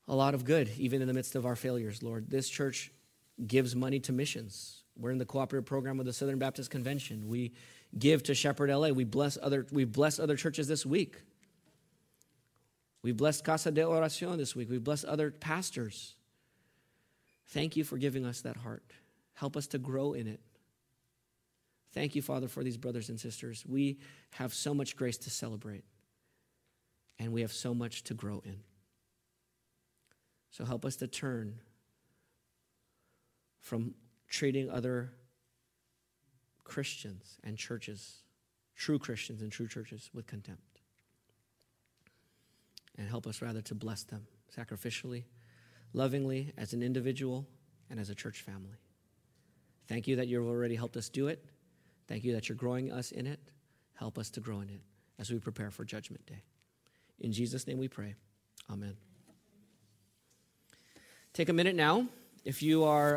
a lot of good, even in the midst of our failures, Lord. This church gives money to missions. We're in the cooperative program with the Southern Baptist Convention. We give to Shepherd LA. We bless other, we bless other churches this week. We blessed Casa de Oración this week. We blessed other pastors. Thank you for giving us that heart. Help us to grow in it. Thank you, Father, for these brothers and sisters. We have so much grace to celebrate and we have so much to grow in. So help us to turn from treating other Christians and churches, true Christians and true churches, with contempt. And help us rather to bless them sacrificially, lovingly, as an individual and as a church family. Thank you that you've already helped us do it. Thank you that you're growing us in it. Help us to grow in it as we prepare for Judgment Day. In Jesus' name we pray. Amen. Take a minute now. If you are